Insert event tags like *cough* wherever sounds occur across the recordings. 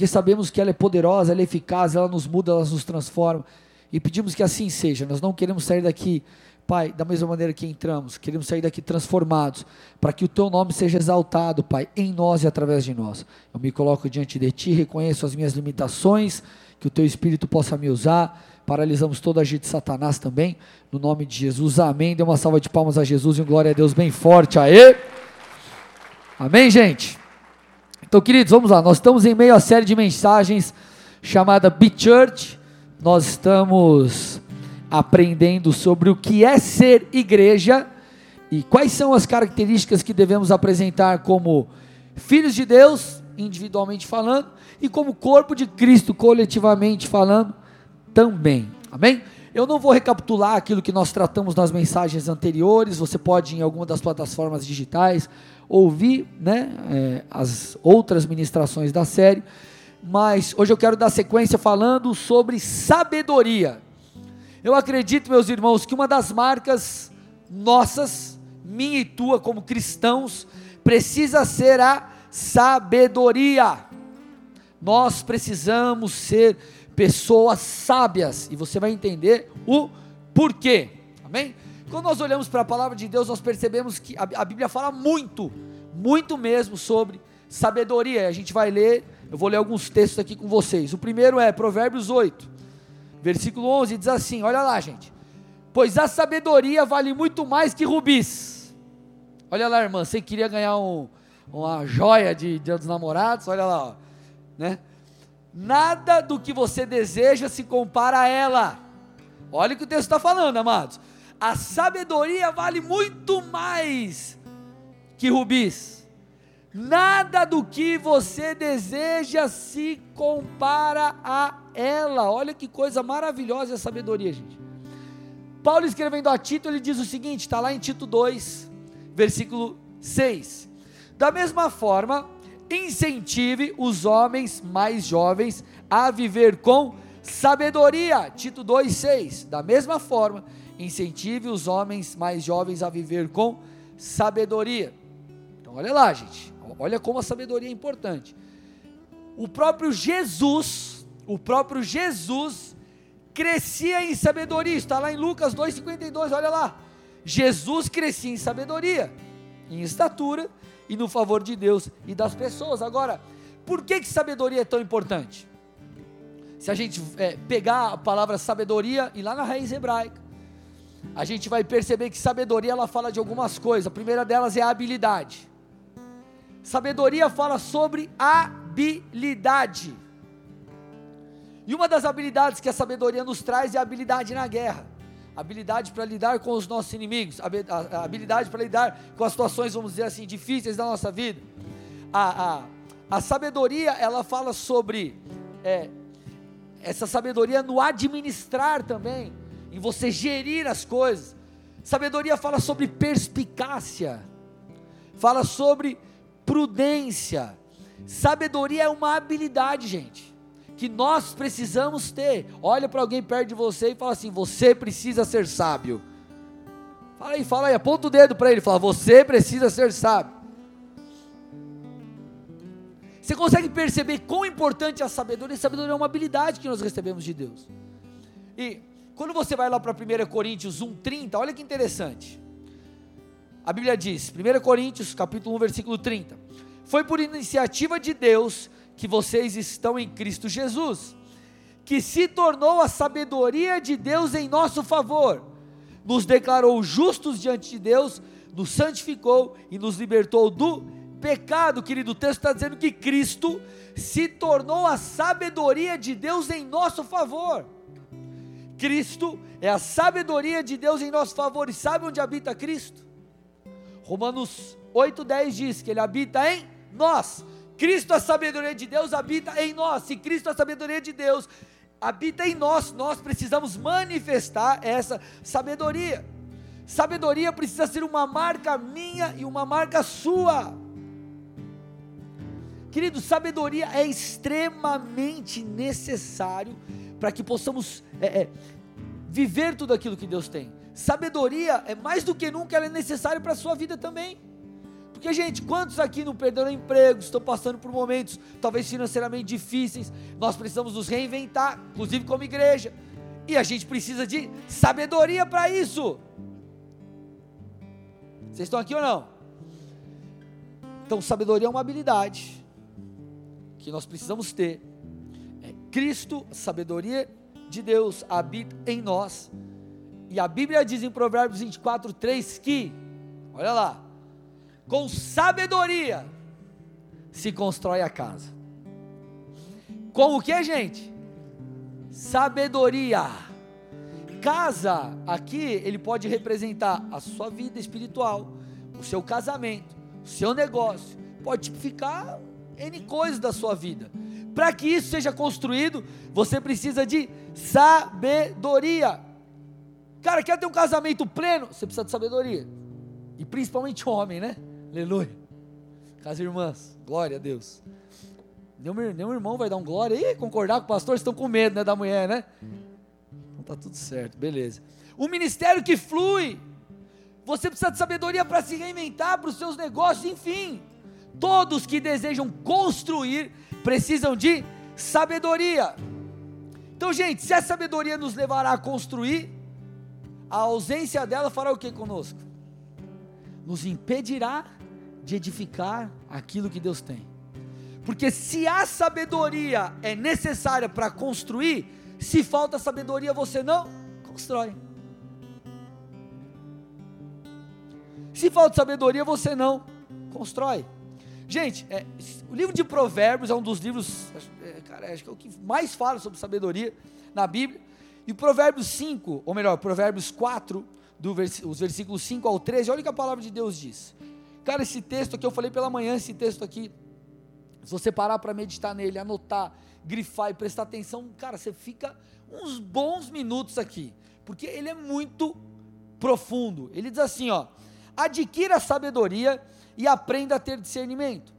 porque sabemos que ela é poderosa, ela é eficaz, ela nos muda, ela nos transforma. E pedimos que assim seja. Nós não queremos sair daqui, Pai, da mesma maneira que entramos, queremos sair daqui transformados, para que o Teu nome seja exaltado, Pai, em nós e através de nós. Eu me coloco diante de Ti, reconheço as minhas limitações, que o Teu Espírito possa me usar. Paralisamos toda a agir de Satanás também, no nome de Jesus. Amém. Dê uma salva de palmas a Jesus e um glória a Deus bem forte. Aê! Amém, gente? Então, queridos, vamos lá. Nós estamos em meio à série de mensagens chamada Be Church. Nós estamos aprendendo sobre o que é ser igreja e quais são as características que devemos apresentar como filhos de Deus, individualmente falando, e como corpo de Cristo, coletivamente falando, também. Amém? Eu não vou recapitular aquilo que nós tratamos nas mensagens anteriores. Você pode, em alguma das plataformas digitais, ouvir né, é, as outras ministrações da série, mas hoje eu quero dar sequência falando sobre sabedoria. Eu acredito, meus irmãos, que uma das marcas nossas, minha e tua como cristãos, precisa ser a sabedoria. Nós precisamos ser pessoas sábias, e você vai entender o porquê. Amém? Quando nós olhamos para a palavra de Deus, nós percebemos que a, Bíblia fala muito, muito mesmo sobre sabedoria. A gente vai ler, eu vou ler alguns textos aqui com vocês. O primeiro é Provérbios 8, versículo 11, diz assim: Olha lá, gente. Pois a sabedoria vale muito mais que rubis. Olha lá, irmã, você queria ganhar um, uma joia de Dia dos Namorados? Olha lá, ó, né? Nada do que você deseja se compara a ela. Olha o que o texto está falando, amados a sabedoria vale muito mais que rubis. Nada do que você deseja se compara a ela. Olha que coisa maravilhosa a sabedoria, gente. Paulo escrevendo a Tito, ele diz o seguinte: está lá em Tito 2, versículo 6. Da mesma forma, incentive os homens mais jovens a viver com sabedoria. Tito 2, 6. Da mesma forma, incentive os homens mais jovens a viver com sabedoria. Então, olha lá, gente, olha como a sabedoria é importante. O próprio Jesus, o próprio Jesus crescia em sabedoria, está lá em Lucas 2,52, olha lá. Jesus crescia em sabedoria, em estatura e no favor de Deus e das pessoas. Agora, por que, que sabedoria é tão importante? Se a gente é, pegar a palavra sabedoria e lá na raiz hebraica, a gente vai perceber que sabedoria ela fala de algumas coisas. A primeira delas é a habilidade. Sabedoria fala sobre habilidade. E uma das habilidades que a sabedoria nos traz é a habilidade na guerra. Habilidade para lidar com os nossos inimigos, habilidade para lidar com as situações, vamos dizer assim, difíceis da nossa vida. A, a, a sabedoria, ela fala sobre é, essa sabedoria no administrar também em você gerir as coisas. Sabedoria fala sobre perspicácia, fala sobre prudência. Sabedoria é uma habilidade, gente, que nós precisamos ter. Olha para alguém perto de você e fala assim: você precisa ser sábio. Fala aí, fala aí, aponta o dedo para ele, fala: você precisa ser sábio. Você consegue perceber quão importante é a sabedoria? A sabedoria é uma habilidade que nós recebemos de Deus. E quando você vai lá para 1 Coríntios 1:30, olha que interessante. A Bíblia diz, 1 Coríntios, capítulo 1, versículo 30. Foi por iniciativa de Deus que vocês estão em Cristo Jesus, que se tornou a sabedoria de Deus em nosso favor, nos declarou justos diante de Deus, nos santificou e nos libertou do pecado, querido. O texto está dizendo que Cristo se tornou a sabedoria de Deus em nosso favor. Cristo é a sabedoria de Deus em nosso favor. E sabe onde habita Cristo? Romanos 8,10 diz que Ele habita em nós. Cristo, a sabedoria de Deus, habita em nós. Se Cristo, a sabedoria de Deus, habita em nós, nós precisamos manifestar essa sabedoria. Sabedoria precisa ser uma marca minha e uma marca sua. Querido, sabedoria é extremamente necessário para que possamos é, é, viver tudo aquilo que Deus tem. Sabedoria é mais do que nunca ela é necessária para a sua vida também. Porque, gente, quantos aqui não perderam emprego, estão passando por momentos talvez financeiramente difíceis? Nós precisamos nos reinventar, inclusive como igreja. E a gente precisa de sabedoria para isso. Vocês estão aqui ou não? Então, sabedoria é uma habilidade que nós precisamos ter. Cristo, sabedoria de Deus habita em nós. E a Bíblia diz em Provérbios 24, 3 que, olha lá, com sabedoria se constrói a casa. Com o que, gente? Sabedoria. Casa, aqui, ele pode representar a sua vida espiritual, o seu casamento, o seu negócio, pode tipificar N coisas da sua vida. Para que isso seja construído, você precisa de sabedoria. Cara, quer ter um casamento pleno? Você precisa de sabedoria. E principalmente homem, né? Aleluia. Casa irmãs, glória a Deus. Nenhum, nenhum irmão vai dar um glória e concordar com o pastor, estão com medo né, da mulher, né? Então tá tudo certo, beleza. O ministério que flui. Você precisa de sabedoria para se reinventar, para os seus negócios, enfim. Todos que desejam construir precisam de sabedoria. Então, gente, se a sabedoria nos levará a construir, a ausência dela fará o que conosco? Nos impedirá de edificar aquilo que Deus tem. Porque se a sabedoria é necessária para construir, se falta sabedoria você não constrói. Se falta sabedoria você não constrói. Gente, é, o livro de Provérbios é um dos livros, é, cara, acho que é o que mais fala sobre sabedoria na Bíblia. E Provérbios 5, ou melhor, Provérbios 4, do vers os versículos 5 ao 13, olha o que a palavra de Deus diz. Cara, esse texto aqui, eu falei pela manhã, esse texto aqui, se você parar para meditar nele, anotar, grifar e prestar atenção, cara, você fica uns bons minutos aqui, porque ele é muito profundo. Ele diz assim, ó: adquira sabedoria e aprenda a ter discernimento.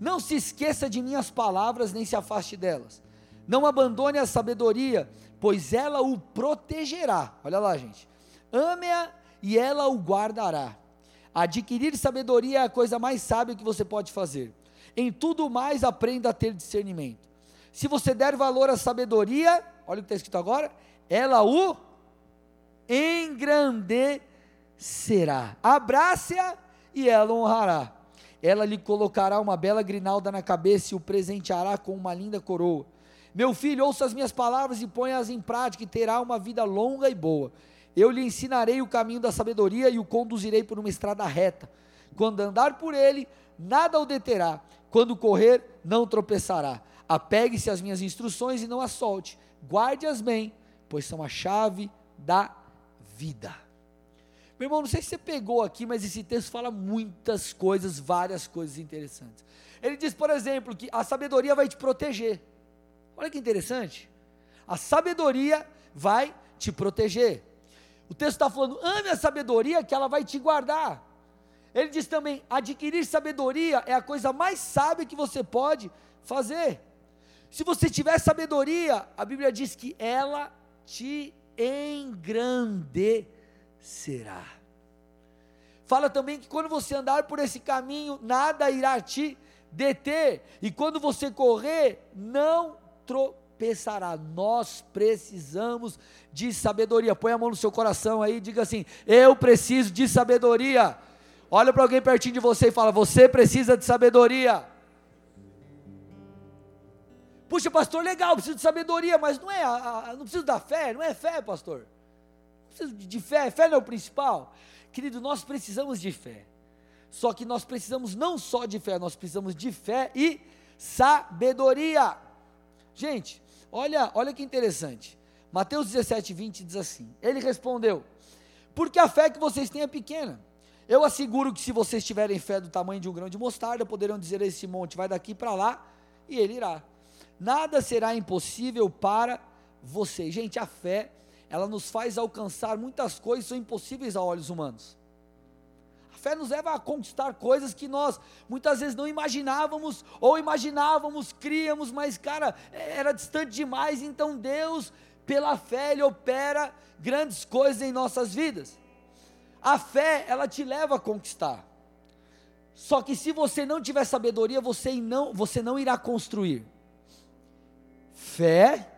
Não se esqueça de minhas palavras, nem se afaste delas. Não abandone a sabedoria, pois ela o protegerá. Olha lá, gente. Ame-a e ela o guardará. Adquirir sabedoria é a coisa mais sábia que você pode fazer. Em tudo mais, aprenda a ter discernimento. Se você der valor à sabedoria, olha o que está escrito agora, ela o engrandecerá. Abrace-a e ela honrará. Ela lhe colocará uma bela grinalda na cabeça e o presenteará com uma linda coroa. Meu filho, ouça as minhas palavras e ponha-as em prática, e terá uma vida longa e boa. Eu lhe ensinarei o caminho da sabedoria e o conduzirei por uma estrada reta. Quando andar por ele, nada o deterá. Quando correr, não tropeçará. Apegue-se às minhas instruções e não as solte. Guarde-as bem, pois são a chave da vida. Meu irmão, não sei se você pegou aqui, mas esse texto fala muitas coisas, várias coisas interessantes. Ele diz, por exemplo, que a sabedoria vai te proteger. Olha que interessante. A sabedoria vai te proteger. O texto está falando: ame a sabedoria, que ela vai te guardar. Ele diz também: adquirir sabedoria é a coisa mais sábia que você pode fazer. Se você tiver sabedoria, a Bíblia diz que ela te engrandecerá. Fala também que quando você andar por esse caminho, nada irá te deter, e quando você correr, não tropeçará. Nós precisamos de sabedoria. Põe a mão no seu coração aí e diga assim: Eu preciso de sabedoria. Olha para alguém pertinho de você e fala: Você precisa de sabedoria. Puxa, pastor, legal, preciso de sabedoria, mas não é, não preciso da fé, não é fé, pastor. Não preciso de fé, fé não é o principal. Querido, nós precisamos de fé. Só que nós precisamos não só de fé, nós precisamos de fé e sabedoria. Gente, Olha, olha que interessante. Mateus 17, 20 diz assim: Ele respondeu: Porque a fé que vocês têm é pequena. Eu asseguro que se vocês tiverem fé do tamanho de um grão de mostarda, poderão dizer a esse monte: vai daqui para lá, e ele irá. Nada será impossível para vocês. Gente, a fé, ela nos faz alcançar muitas coisas que são impossíveis a olhos humanos fé nos leva a conquistar coisas que nós muitas vezes não imaginávamos, ou imaginávamos, críamos, mas cara, era distante demais. Então Deus, pela fé, Ele opera grandes coisas em nossas vidas. A fé, ela te leva a conquistar. Só que se você não tiver sabedoria, você não, você não irá construir. Fé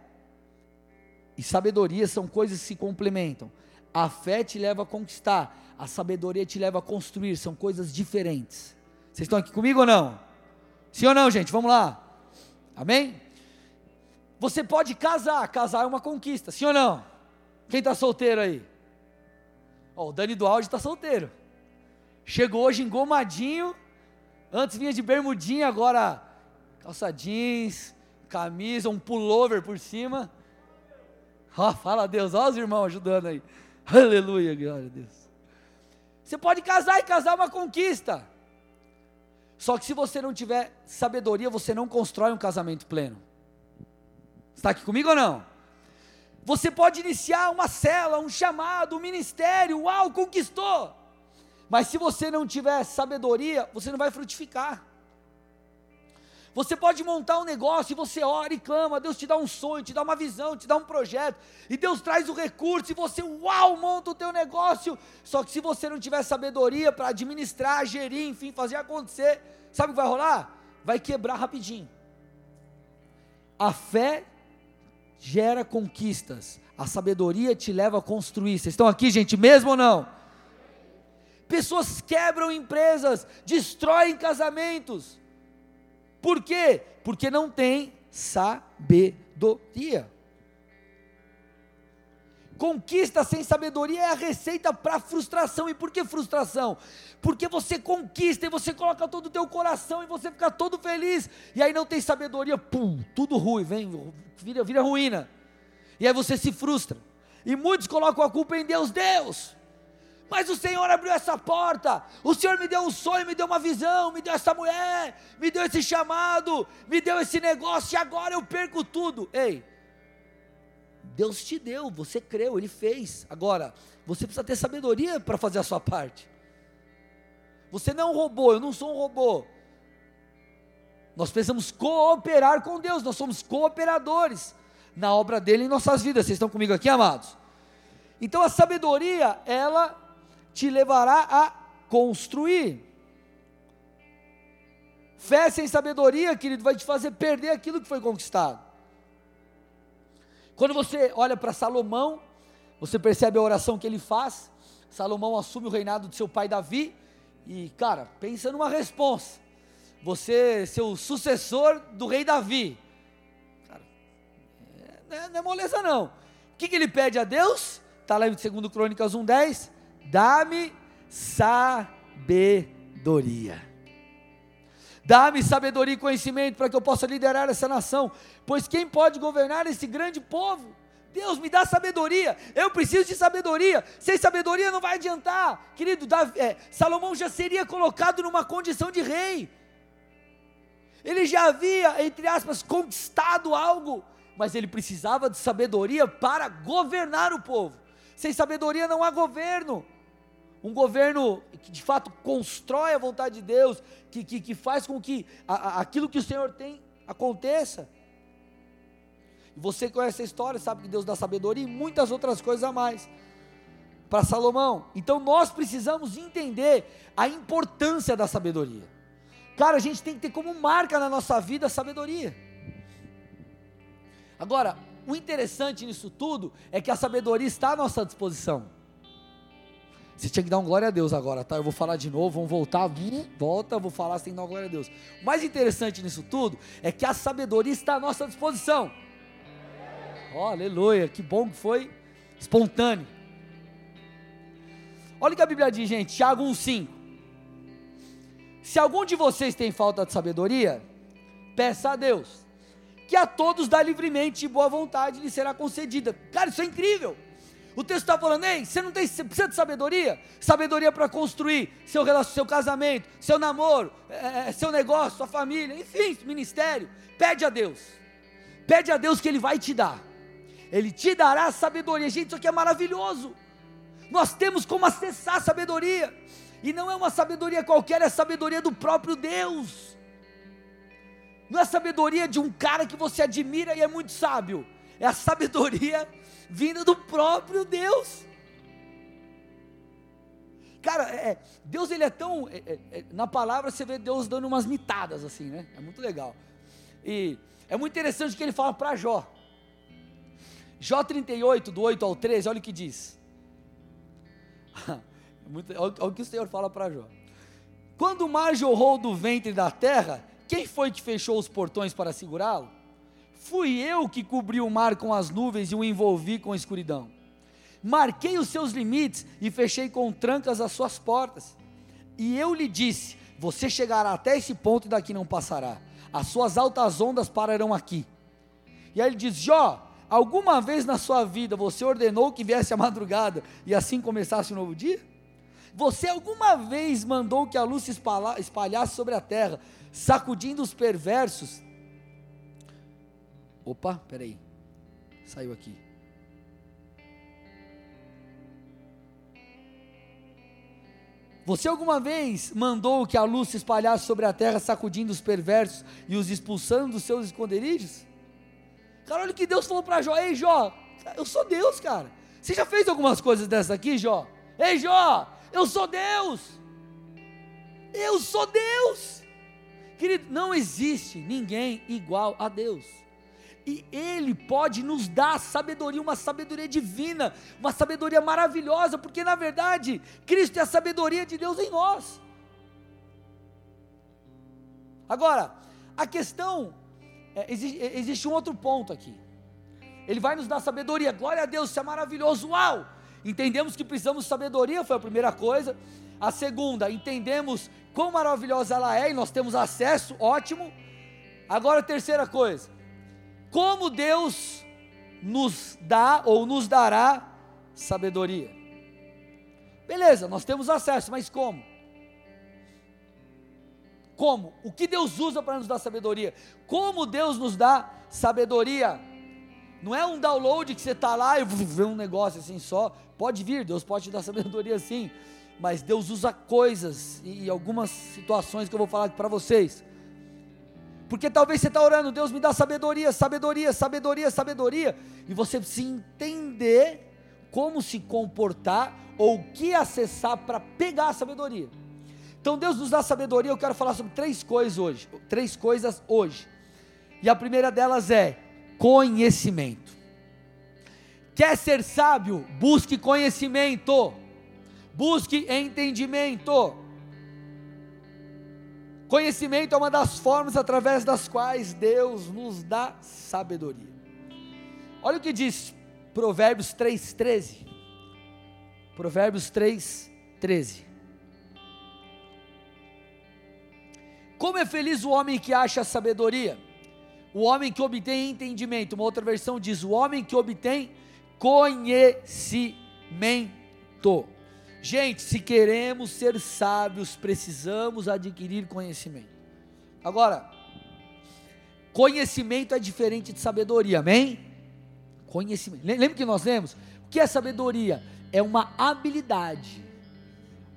e sabedoria são coisas que se complementam. A fé te leva a conquistar, a sabedoria te leva a construir, são coisas diferentes. Vocês estão aqui comigo ou não? Sim ou não, gente? Vamos lá. Amém? Você pode casar, casar é uma conquista, sim ou não? Quem está solteiro aí? O Dani do áudio está solteiro. Chegou hoje engomadinho, antes vinha de bermudinha, agora calça jeans, camisa, um pullover por cima. *laughs* Ó, fala a Deus, ó os irmãos ajudando aí. *laughs* Aleluia, glória a Deus. Você pode casar e casar é uma conquista. Só que se você não tiver sabedoria, você não constrói um casamento pleno. Está aqui comigo ou não? Você pode iniciar uma cela, um chamado, um ministério, uau, conquistou. Mas se você não tiver sabedoria, você não vai frutificar. Você pode montar um negócio e você ora e clama, Deus te dá um sonho, te dá uma visão, te dá um projeto, e Deus traz o recurso e você, uau, monta o teu negócio. Só que se você não tiver sabedoria para administrar, gerir, enfim, fazer acontecer, sabe o que vai rolar? Vai quebrar rapidinho. A fé gera conquistas, a sabedoria te leva a construir. Vocês estão aqui, gente, mesmo ou não? Pessoas quebram empresas, destroem casamentos por quê? Porque não tem sabedoria. Conquista sem sabedoria é a receita para frustração. E por que frustração? Porque você conquista e você coloca todo o teu coração e você fica todo feliz. E aí não tem sabedoria, pum, tudo ruim, vem, vira, vira ruína. E aí você se frustra. E muitos colocam a culpa em Deus. Deus, mas o Senhor abriu essa porta, o Senhor me deu um sonho, me deu uma visão, me deu essa mulher, me deu esse chamado, me deu esse negócio e agora eu perco tudo. Ei, Deus te deu, você creu, Ele fez. Agora, você precisa ter sabedoria para fazer a sua parte. Você não é um robô, eu não sou um robô. Nós precisamos cooperar com Deus, nós somos cooperadores na obra dele em nossas vidas. Vocês estão comigo aqui, amados? Então a sabedoria, ela te levará a construir. Fé sem sabedoria, querido, vai te fazer perder aquilo que foi conquistado. Quando você olha para Salomão, você percebe a oração que ele faz. Salomão assume o reinado de seu pai Davi. E, cara, pensa numa resposta. Você ser o sucessor do rei Davi. Cara, é, não é moleza não. O que, que ele pede a Deus? Está lá em 2 Crônicas 1,10 Dá-me sabedoria. Dá-me sabedoria e conhecimento para que eu possa liderar essa nação, pois quem pode governar esse grande povo? Deus me dá sabedoria, eu preciso de sabedoria, sem sabedoria não vai adiantar, querido, Davi, é, Salomão já seria colocado numa condição de rei, ele já havia, entre aspas, conquistado algo, mas ele precisava de sabedoria para governar o povo, sem sabedoria não há governo, um governo que de fato constrói a vontade de Deus, que, que, que faz com que a, a, aquilo que o Senhor tem aconteça. E você conhece a história, sabe que Deus dá sabedoria e muitas outras coisas a mais para Salomão. Então nós precisamos entender a importância da sabedoria. Cara, a gente tem que ter como marca na nossa vida a sabedoria. Agora, o interessante nisso tudo é que a sabedoria está à nossa disposição. Você tinha que dar um glória a Deus agora, tá? Eu vou falar de novo, vamos voltar, volta, vou falar, você tem que dar um glória a Deus. O mais interessante nisso tudo é que a sabedoria está à nossa disposição. Oh, aleluia, que bom que foi espontâneo. Olha o que a Bíblia diz, gente, Tiago 1,5. Se algum de vocês tem falta de sabedoria, peça a Deus, que a todos dá livremente e boa vontade lhe será concedida. Cara, isso é incrível. O texto está falando, ei, você não tem, você precisa de sabedoria? Sabedoria para construir seu, seu casamento, seu namoro, é, é, seu negócio, sua família, enfim, ministério. Pede a Deus. Pede a Deus que Ele vai te dar. Ele te dará sabedoria. Gente, isso aqui é maravilhoso. Nós temos como acessar a sabedoria. E não é uma sabedoria qualquer, é a sabedoria do próprio Deus. Não é a sabedoria de um cara que você admira e é muito sábio. É a sabedoria vinda do próprio Deus. cara, é, Deus ele é tão. É, é, é, na palavra você vê Deus dando umas mitadas assim, né? É muito legal. E é muito interessante o que ele fala para Jó. Jó 38, do 8 ao 13, olha o que diz. *laughs* olha o que o Senhor fala para Jó. Quando o mar jorrou do ventre da terra, quem foi que fechou os portões para segurá-lo? Fui eu que cobri o mar com as nuvens e o envolvi com a escuridão. Marquei os seus limites e fechei com trancas as suas portas. E eu lhe disse: Você chegará até esse ponto e daqui não passará. As suas altas ondas pararão aqui. E aí ele diz: Jó, alguma vez na sua vida você ordenou que viesse a madrugada e assim começasse um novo dia? Você alguma vez mandou que a luz se espalhasse sobre a terra, sacudindo os perversos? Opa, peraí, saiu aqui. Você alguma vez mandou que a luz se espalhasse sobre a terra, sacudindo os perversos e os expulsando dos seus esconderijos? Cara, olha o que Deus falou para Jó: Ei, Jó, eu sou Deus, cara. Você já fez algumas coisas dessas aqui, Jó? Ei, Jó, eu sou Deus. Eu sou Deus. Querido, não existe ninguém igual a Deus e Ele pode nos dar sabedoria, uma sabedoria divina, uma sabedoria maravilhosa, porque na verdade Cristo é a sabedoria de Deus em nós. Agora, a questão, é, existe, é, existe um outro ponto aqui. Ele vai nos dar sabedoria, glória a Deus, isso é maravilhoso, uau! Entendemos que precisamos de sabedoria, foi a primeira coisa. A segunda, entendemos quão maravilhosa ela é e nós temos acesso, ótimo. Agora a terceira coisa, como Deus nos dá ou nos dará sabedoria. Beleza, nós temos acesso, mas como? Como? O que Deus usa para nos dar sabedoria? Como Deus nos dá sabedoria? Não é um download que você está lá e vê um negócio assim só. Pode vir, Deus pode te dar *laughs* sabedoria sim. Mas Deus usa coisas e algumas situações que eu vou falar para vocês porque talvez você está orando, Deus me dá sabedoria, sabedoria, sabedoria, sabedoria. E você precisa entender como se comportar ou o que acessar para pegar a sabedoria. Então Deus nos dá sabedoria, eu quero falar sobre três coisas hoje. Três coisas hoje. E a primeira delas é conhecimento. Quer ser sábio? Busque conhecimento. Busque entendimento. Conhecimento é uma das formas através das quais Deus nos dá sabedoria. Olha o que diz Provérbios 3,13. Provérbios 3,13. Como é feliz o homem que acha sabedoria, o homem que obtém entendimento. Uma outra versão diz: o homem que obtém conhecimento. Gente, se queremos ser sábios, precisamos adquirir conhecimento. Agora, conhecimento é diferente de sabedoria, amém? Conhecimento. Lembra que nós lemos? O que é sabedoria? É uma habilidade.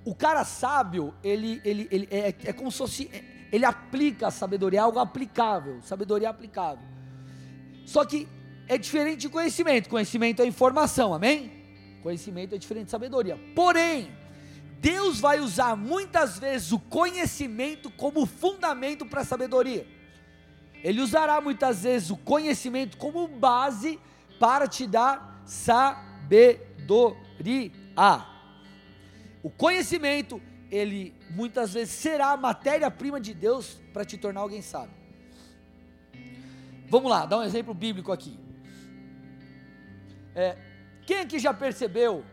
O cara sábio, ele, ele, ele é, é como se fosse, ele aplica a sabedoria, é algo aplicável, sabedoria aplicável. Só que é diferente de conhecimento. Conhecimento é informação, amém? Conhecimento é diferente de sabedoria. Porém, Deus vai usar muitas vezes o conhecimento como fundamento para a sabedoria. Ele usará muitas vezes o conhecimento como base para te dar sabedoria. O conhecimento, ele muitas vezes será a matéria-prima de Deus para te tornar alguém sábio. Vamos lá, dar um exemplo bíblico aqui. É, quem aqui já percebeu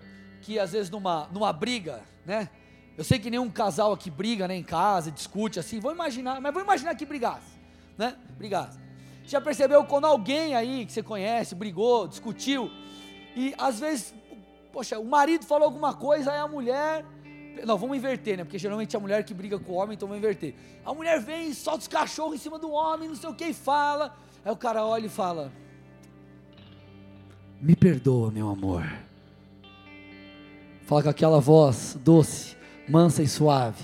que às vezes numa, numa briga, né? Eu sei que nenhum casal aqui briga, né, em casa, discute assim, vou imaginar, mas vou imaginar que brigasse, né? Brigasse. Já percebeu quando alguém aí que você conhece brigou, discutiu, e às vezes, poxa, o marido falou alguma coisa, aí a mulher. Não, vamos inverter, né? Porque geralmente é a mulher que briga com o homem, então vamos inverter. A mulher vem solta os cachorros em cima do homem, não sei o que, e fala. Aí o cara olha e fala: me perdoa, meu amor. Fala com aquela voz doce, mansa e suave,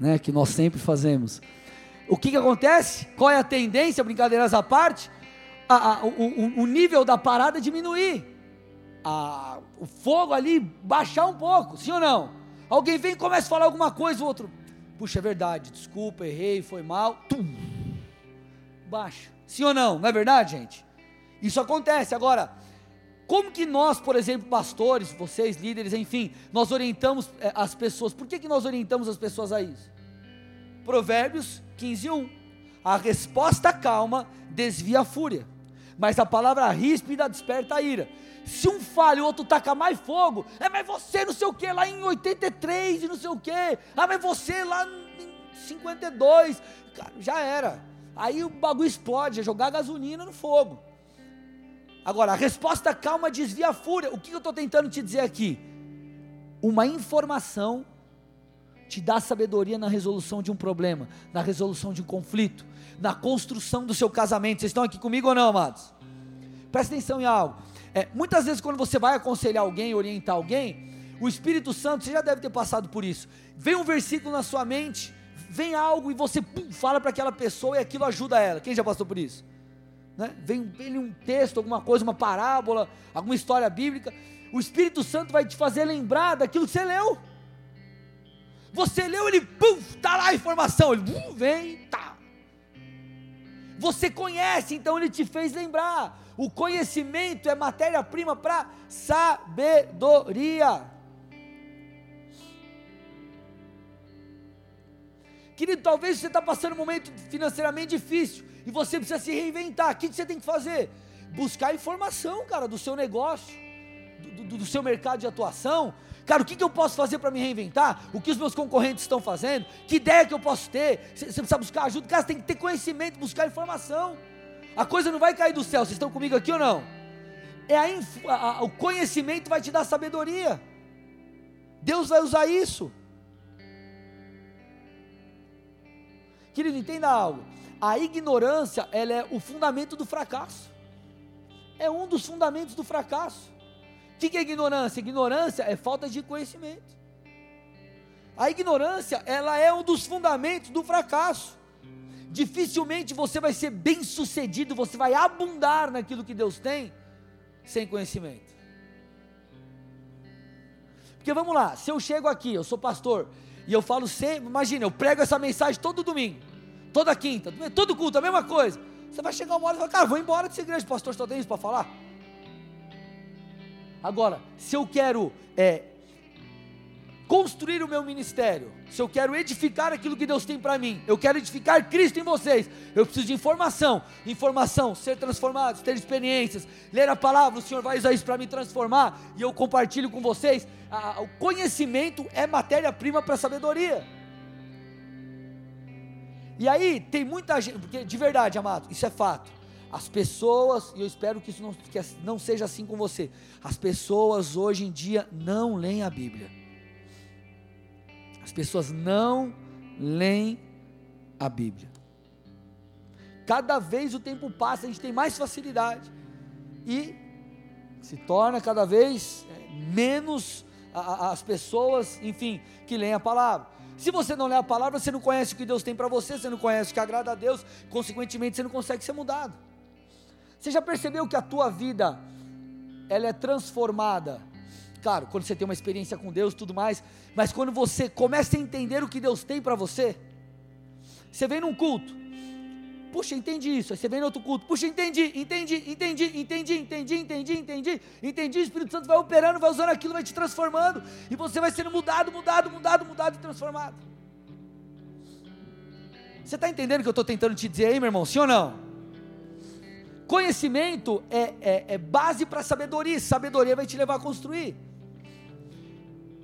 né, que nós sempre fazemos. O que, que acontece? Qual é a tendência, brincadeiras à parte? A, a, o, o, nível da parada diminuir, a, o fogo ali baixar um pouco, sim ou não? Alguém vem e começa a falar alguma coisa, o outro, puxa, é verdade, desculpa, errei, foi mal. Tum, baixa. Sim ou não? Não é verdade, gente? Isso acontece. Agora, como que nós, por exemplo, pastores, vocês, líderes, enfim, nós orientamos é, as pessoas? Por que, que nós orientamos as pessoas a isso? Provérbios 15, 1. A resposta calma desvia a fúria, mas a palavra ríspida desperta a ira. Se um falha e o outro taca mais fogo, é, mas você não sei o que, lá em 83 e não sei o que, ah, mas você lá em 52, cara, já era. Aí o bagulho explode, é jogar gasolina no fogo. Agora, a resposta calma desvia a fúria. O que eu estou tentando te dizer aqui? Uma informação te dá sabedoria na resolução de um problema, na resolução de um conflito, na construção do seu casamento. Vocês estão aqui comigo ou não, amados? Presta atenção em algo. É, muitas vezes, quando você vai aconselhar alguém, orientar alguém, o Espírito Santo, você já deve ter passado por isso. Vem um versículo na sua mente, vem algo e você pum, fala para aquela pessoa e aquilo ajuda ela. Quem já passou por isso? Né? Vem, vem um texto, alguma coisa, uma parábola, alguma história bíblica. O Espírito Santo vai te fazer lembrar daquilo que você leu. Você leu, ele, pum, está lá a informação, ele pum, vem, tá. Você conhece, então ele te fez lembrar. O conhecimento é matéria-prima para sabedoria. Querido, talvez você está passando um momento financeiramente difícil e você precisa se reinventar. O que você tem que fazer? Buscar informação, cara, do seu negócio, do, do, do seu mercado de atuação. Cara, o que, que eu posso fazer para me reinventar? O que os meus concorrentes estão fazendo? Que ideia que eu posso ter? Você precisa buscar ajuda. Cara, você tem que ter conhecimento, buscar informação. A coisa não vai cair do céu. Vocês estão comigo aqui ou não? É a, a, o conhecimento vai te dar sabedoria. Deus vai usar isso. Querido, entenda algo. A ignorância, ela é o fundamento do fracasso. É um dos fundamentos do fracasso. O que é ignorância? Ignorância é falta de conhecimento. A ignorância, ela é um dos fundamentos do fracasso. Dificilmente você vai ser bem sucedido, você vai abundar naquilo que Deus tem, sem conhecimento. Porque vamos lá, se eu chego aqui, eu sou pastor, e eu falo sempre, imagina, eu prego essa mensagem todo domingo, toda quinta, todo culto, a mesma coisa. Você vai chegar uma hora e falar, cara, vou embora dessa igreja, pastor, só tem isso para falar? Agora, se eu quero é, construir o meu ministério, se eu quero edificar aquilo que Deus tem para mim, eu quero edificar Cristo em vocês, eu preciso de informação, informação, ser transformados, ter experiências, ler a palavra, o Senhor vai usar isso para me transformar, e eu compartilho com vocês, o conhecimento é matéria-prima para a sabedoria, e aí tem muita gente, porque de verdade, amado, isso é fato, as pessoas, e eu espero que isso não, que não seja assim com você. As pessoas hoje em dia não leem a Bíblia. As pessoas não leem a Bíblia. Cada vez o tempo passa, a gente tem mais facilidade. E se torna cada vez é, menos as pessoas, enfim, que leem a palavra. Se você não lê a palavra, você não conhece o que Deus tem para você, você não conhece o que agrada a Deus, consequentemente você não consegue ser mudado. Você já percebeu que a tua vida ela é transformada? Claro, quando você tem uma experiência com Deus, tudo mais, mas quando você começa a entender o que Deus tem para você, você vem num culto, puxa, entendi isso. Aí você vem no outro culto, puxa, entendi, entendi, entendi, entendi, entendi, entendi, entendi, entendi. O Espírito Santo vai operando, vai usando aquilo, vai te transformando, e você vai sendo mudado, mudado, mudado, mudado e transformado. Você está entendendo o que eu estou tentando te dizer aí, meu irmão? Sim ou não? Conhecimento é, é, é base para sabedoria, sabedoria vai te levar a construir.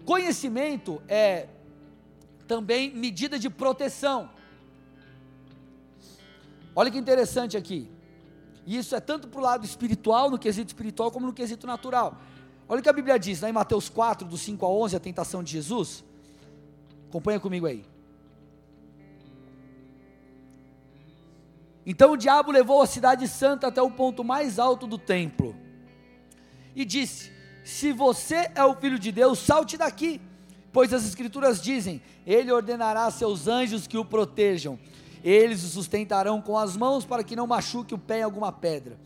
Conhecimento é também medida de proteção. Olha que interessante aqui. Isso é tanto para o lado espiritual, no quesito espiritual, como no quesito natural. Olha o que a Bíblia diz, lá em Mateus 4, do 5 a 11, a tentação de Jesus. Acompanha comigo aí. Então o diabo levou a cidade santa até o ponto mais alto do templo e disse: Se você é o filho de Deus, salte daqui, pois as Escrituras dizem: Ele ordenará a seus anjos que o protejam, eles o sustentarão com as mãos para que não machuque o pé em alguma pedra.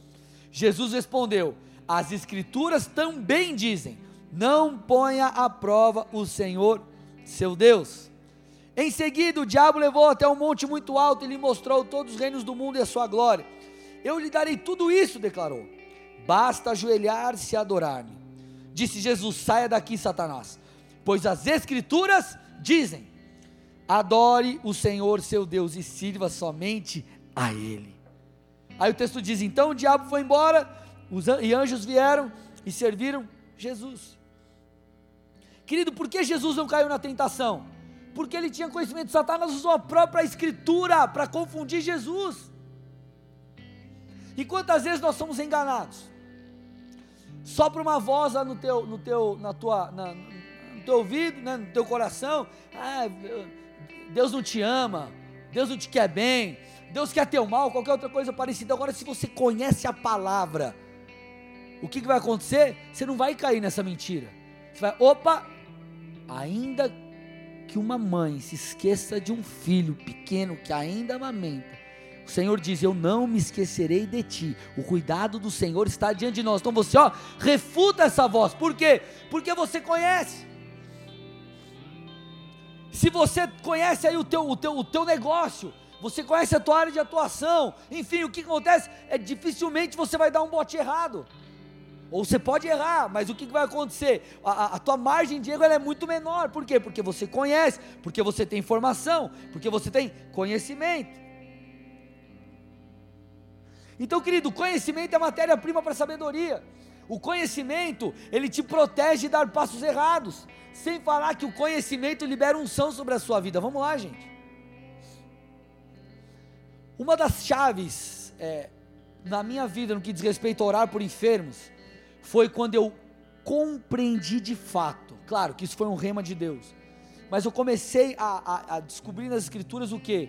Jesus respondeu: As Escrituras também dizem: Não ponha à prova o Senhor, seu Deus. Em seguida, o diabo levou até um monte muito alto e lhe mostrou todos os reinos do mundo e a sua glória. Eu lhe darei tudo isso, declarou. Basta ajoelhar-se e adorar-me. Disse Jesus: Saia daqui, Satanás, pois as Escrituras dizem: Adore o Senhor seu Deus e sirva somente a Ele. Aí o texto diz: Então o diabo foi embora, e anjos vieram e serviram Jesus. Querido, por que Jesus não caiu na tentação? Porque ele tinha conhecimento. Satanás usou a própria Escritura para confundir Jesus. E quantas vezes nós somos enganados? Só para uma voz lá no teu, no teu, na tua, na, no teu ouvido, né, no teu coração. Ah, Deus não te ama, Deus não te quer bem, Deus quer teu mal, qualquer outra coisa parecida. Agora, se você conhece a palavra, o que, que vai acontecer? Você não vai cair nessa mentira. Você vai, opa, ainda que uma mãe se esqueça de um filho pequeno que ainda amamenta, o Senhor diz: Eu não me esquecerei de ti. O cuidado do Senhor está diante de nós. Então você, ó, refuta essa voz. Por quê? Porque você conhece. Se você conhece aí o teu, o teu, o teu negócio, você conhece a tua área de atuação, enfim, o que acontece é dificilmente você vai dar um bote errado. Ou você pode errar, mas o que vai acontecer? A, a, a tua margem de erro é muito menor. Por quê? Porque você conhece, porque você tem informação, porque você tem conhecimento. Então, querido, conhecimento é matéria-prima para sabedoria. O conhecimento, ele te protege de dar passos errados. Sem falar que o conhecimento libera unção sobre a sua vida. Vamos lá, gente. Uma das chaves é, na minha vida, no que diz respeito a orar por enfermos, foi quando eu compreendi de fato. Claro que isso foi um rema de Deus. Mas eu comecei a, a, a descobrir nas escrituras o que?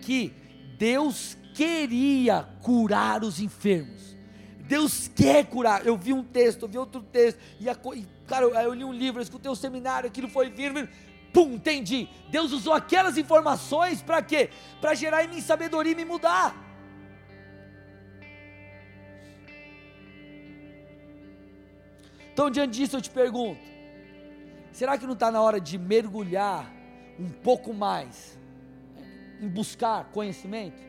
Que Deus queria curar os enfermos. Deus quer curar. Eu vi um texto, eu vi outro texto, e, a, e cara, eu, li um livro, eu escutei um seminário, aquilo foi vindo, pum, entendi. Deus usou aquelas informações para quê? Para gerar em mim sabedoria e me mudar. Então, diante disso, eu te pergunto: será que não está na hora de mergulhar um pouco mais em buscar conhecimento?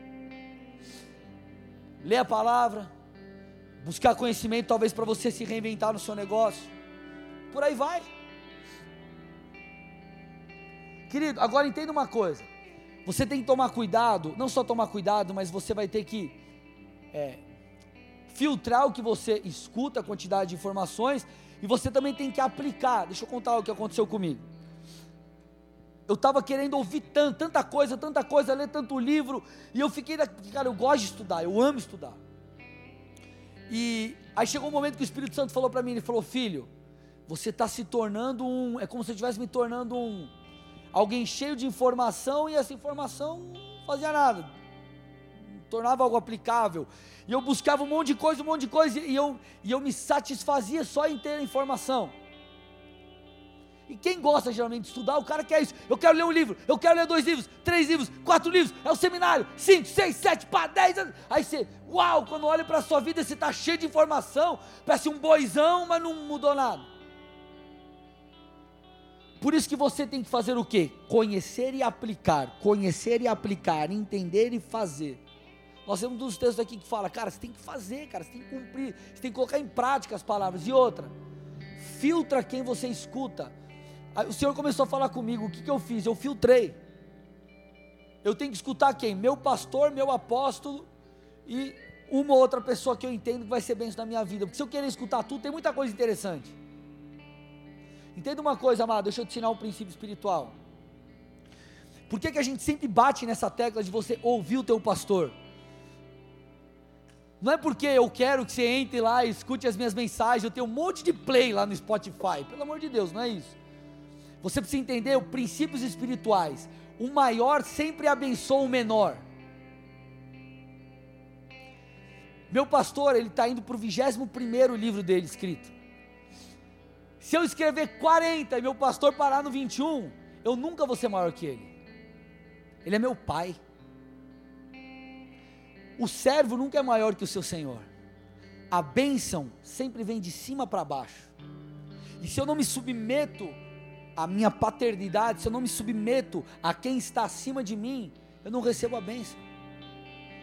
Ler a palavra, buscar conhecimento, talvez para você se reinventar no seu negócio. Por aí vai. Querido, agora entenda uma coisa. Você tem que tomar cuidado, não só tomar cuidado, mas você vai ter que é, filtrar o que você escuta, a quantidade de informações, e você também tem que aplicar. Deixa eu contar o que aconteceu comigo eu estava querendo ouvir tanto, tanta coisa, tanta coisa, ler tanto livro, e eu fiquei, cara, eu gosto de estudar, eu amo estudar. E aí chegou um momento que o Espírito Santo falou para mim, ele falou, filho, você está se tornando um, é como se eu estivesse me tornando um, alguém cheio de informação, e essa informação não fazia nada, não tornava algo aplicável, e eu buscava um monte de coisa, um monte de coisa, e eu, e eu me satisfazia só em ter informação. E quem gosta geralmente de estudar, o cara quer isso. Eu quero ler um livro, eu quero ler dois livros, três livros, quatro livros, é o seminário, cinco, seis, sete, pá, dez. Aí você, uau, quando olha para a sua vida, você está cheio de informação, parece um boizão, mas não mudou nada. Por isso que você tem que fazer o quê? Conhecer e aplicar, conhecer e aplicar, entender e fazer. Nós temos um dos textos aqui que fala, cara, você tem que fazer, cara, você tem que cumprir, você tem que colocar em prática as palavras. E outra, filtra quem você escuta. Aí o Senhor começou a falar comigo, o que, que eu fiz? Eu filtrei. Eu tenho que escutar quem? Meu pastor, meu apóstolo e uma outra pessoa que eu entendo que vai ser bem na minha vida. Porque se eu querer escutar tudo, tem muita coisa interessante. Entenda uma coisa, amado, deixa eu te ensinar um princípio espiritual. Por que, que a gente sempre bate nessa tecla de você ouvir o teu pastor? Não é porque eu quero que você entre lá e escute as minhas mensagens, eu tenho um monte de play lá no Spotify. Pelo amor de Deus, não é isso. Você precisa entender os princípios espirituais. O maior sempre abençoa o menor. Meu pastor, ele está indo para o 21 livro dele escrito. Se eu escrever 40 e meu pastor parar no 21, eu nunca vou ser maior que ele. Ele é meu pai. O servo nunca é maior que o seu senhor. A bênção sempre vem de cima para baixo. E se eu não me submeto a minha paternidade, se eu não me submeto a quem está acima de mim, eu não recebo a bênção.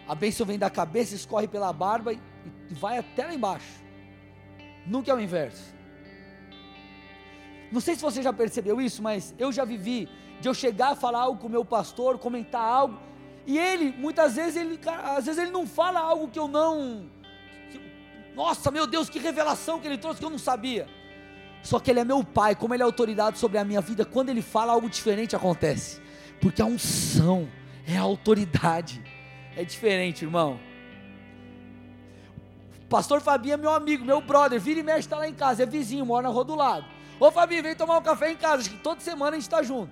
A bênção vem da cabeça, escorre pela barba e, e vai até lá embaixo. Nunca é o inverso. Não sei se você já percebeu isso, mas eu já vivi de eu chegar a falar algo com o meu pastor, comentar algo, e ele, muitas vezes, ele, às vezes ele não fala algo que eu não. Que, nossa, meu Deus, que revelação que ele trouxe que eu não sabia. Só que ele é meu pai, como ele é autoridade sobre a minha vida, quando ele fala algo diferente acontece. Porque a unção é a autoridade. É diferente, irmão. Pastor Fabinho é meu amigo, meu brother, vira e mexe, está lá em casa, é vizinho, mora na rua do lado. Ô Fabinho, vem tomar um café em casa, acho que toda semana a gente está junto.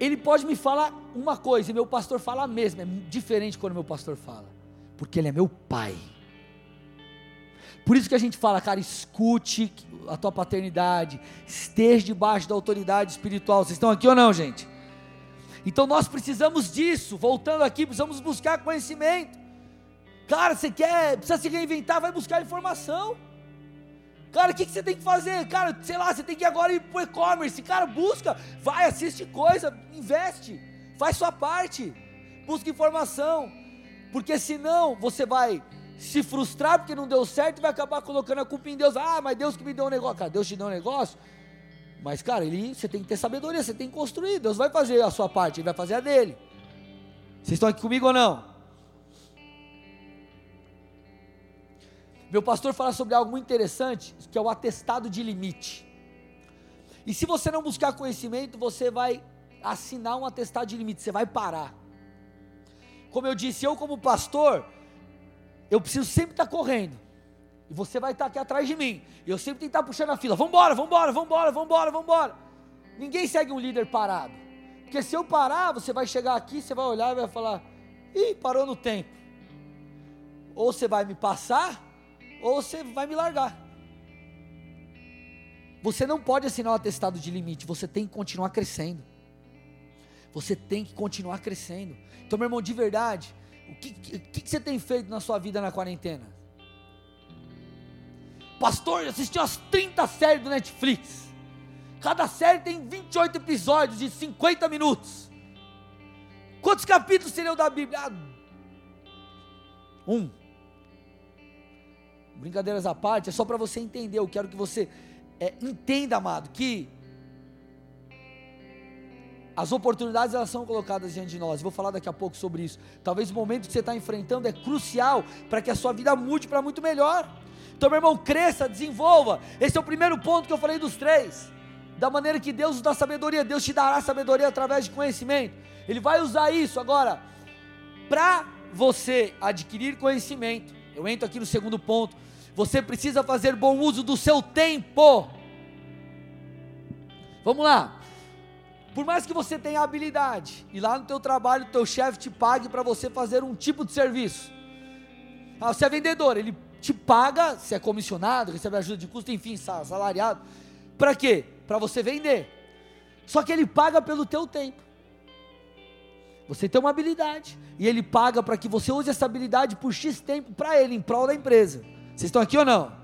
Ele pode me falar uma coisa e meu pastor fala a mesma, é diferente quando meu pastor fala, porque ele é meu pai. Por isso que a gente fala, cara, escute a tua paternidade, esteja debaixo da autoridade espiritual. Vocês estão aqui ou não, gente? Então nós precisamos disso. Voltando aqui, precisamos buscar conhecimento. Cara, você quer, precisa se reinventar, vai buscar informação. Cara, o que, que, você tem que fazer? Cara, sei lá, você tem que agora ir para o e-commerce. Cara, busca, vai, assiste coisa, investe, faz sua parte, busca informação. Porque senão você vai se frustrar porque não deu certo e vai acabar colocando a culpa em Deus. Ah, mas Deus que me deu um negócio. Cara, Deus te deu um negócio. Mas, cara, ele, você tem que ter sabedoria, você tem que construir. Deus vai fazer a sua parte, ele vai fazer a dele. Vocês estão aqui comigo ou não? Meu pastor fala sobre algo muito interessante, que é o atestado de limite. E se você não buscar conhecimento, você vai assinar um atestado de limite, você vai parar. Como eu disse, eu como pastor, eu preciso sempre estar correndo. E você vai estar aqui atrás de mim. E eu sempre tenho que estar puxando a fila. Vambora, vambora, vambora, vambora, vambora. Ninguém segue um líder parado. Porque se eu parar, você vai chegar aqui, você vai olhar e vai falar: ih, parou no tempo. Ou você vai me passar, ou você vai me largar. Você não pode assinar um atestado de limite, você tem que continuar crescendo. Você tem que continuar crescendo. Então, meu irmão, de verdade, o que, que, você tem feito na sua vida na quarentena? Pastor, assisti umas 30 séries do Netflix. Cada série tem 28 episódios de 50 minutos. Quantos capítulos leu da Bíblia? Ah, um. Brincadeiras à parte, é só para você entender. Eu quero que você é, entenda, amado, que as oportunidades elas são colocadas diante de nós. vou falar daqui a pouco sobre isso. Talvez o momento que você está enfrentando é crucial para que a sua vida mude para muito melhor. Então, meu irmão, cresça, desenvolva. Esse é o primeiro ponto que eu falei dos três. Da maneira que Deus nos dá sabedoria, Deus te dará sabedoria através de conhecimento. Ele vai usar isso agora para você adquirir conhecimento. Eu entro aqui no segundo ponto. Você precisa fazer bom uso do seu tempo. Vamos lá. Por mais que você tenha habilidade e lá no teu trabalho teu chefe te pague para você fazer um tipo de serviço. Ah, você é vendedor, ele te paga, se é comissionado, recebe ajuda de custo, enfim, salariado. Para quê? Para você vender. Só que ele paga pelo teu tempo. Você tem uma habilidade e ele paga para que você use essa habilidade por X tempo para ele, em prol da empresa. Vocês estão aqui ou não?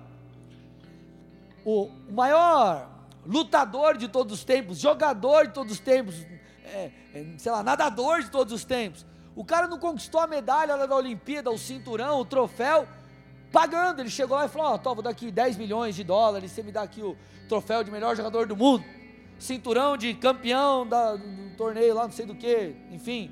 O maior lutador de todos os tempos, jogador de todos os tempos, é, é, sei lá, nadador de todos os tempos. O cara não conquistou a medalha da Olimpíada, o cinturão, o troféu, pagando. Ele chegou lá e falou: Ó, oh, vou dar aqui 10 milhões de dólares, você me dá aqui o troféu de melhor jogador do mundo, cinturão de campeão da, do torneio lá, não sei do que, enfim.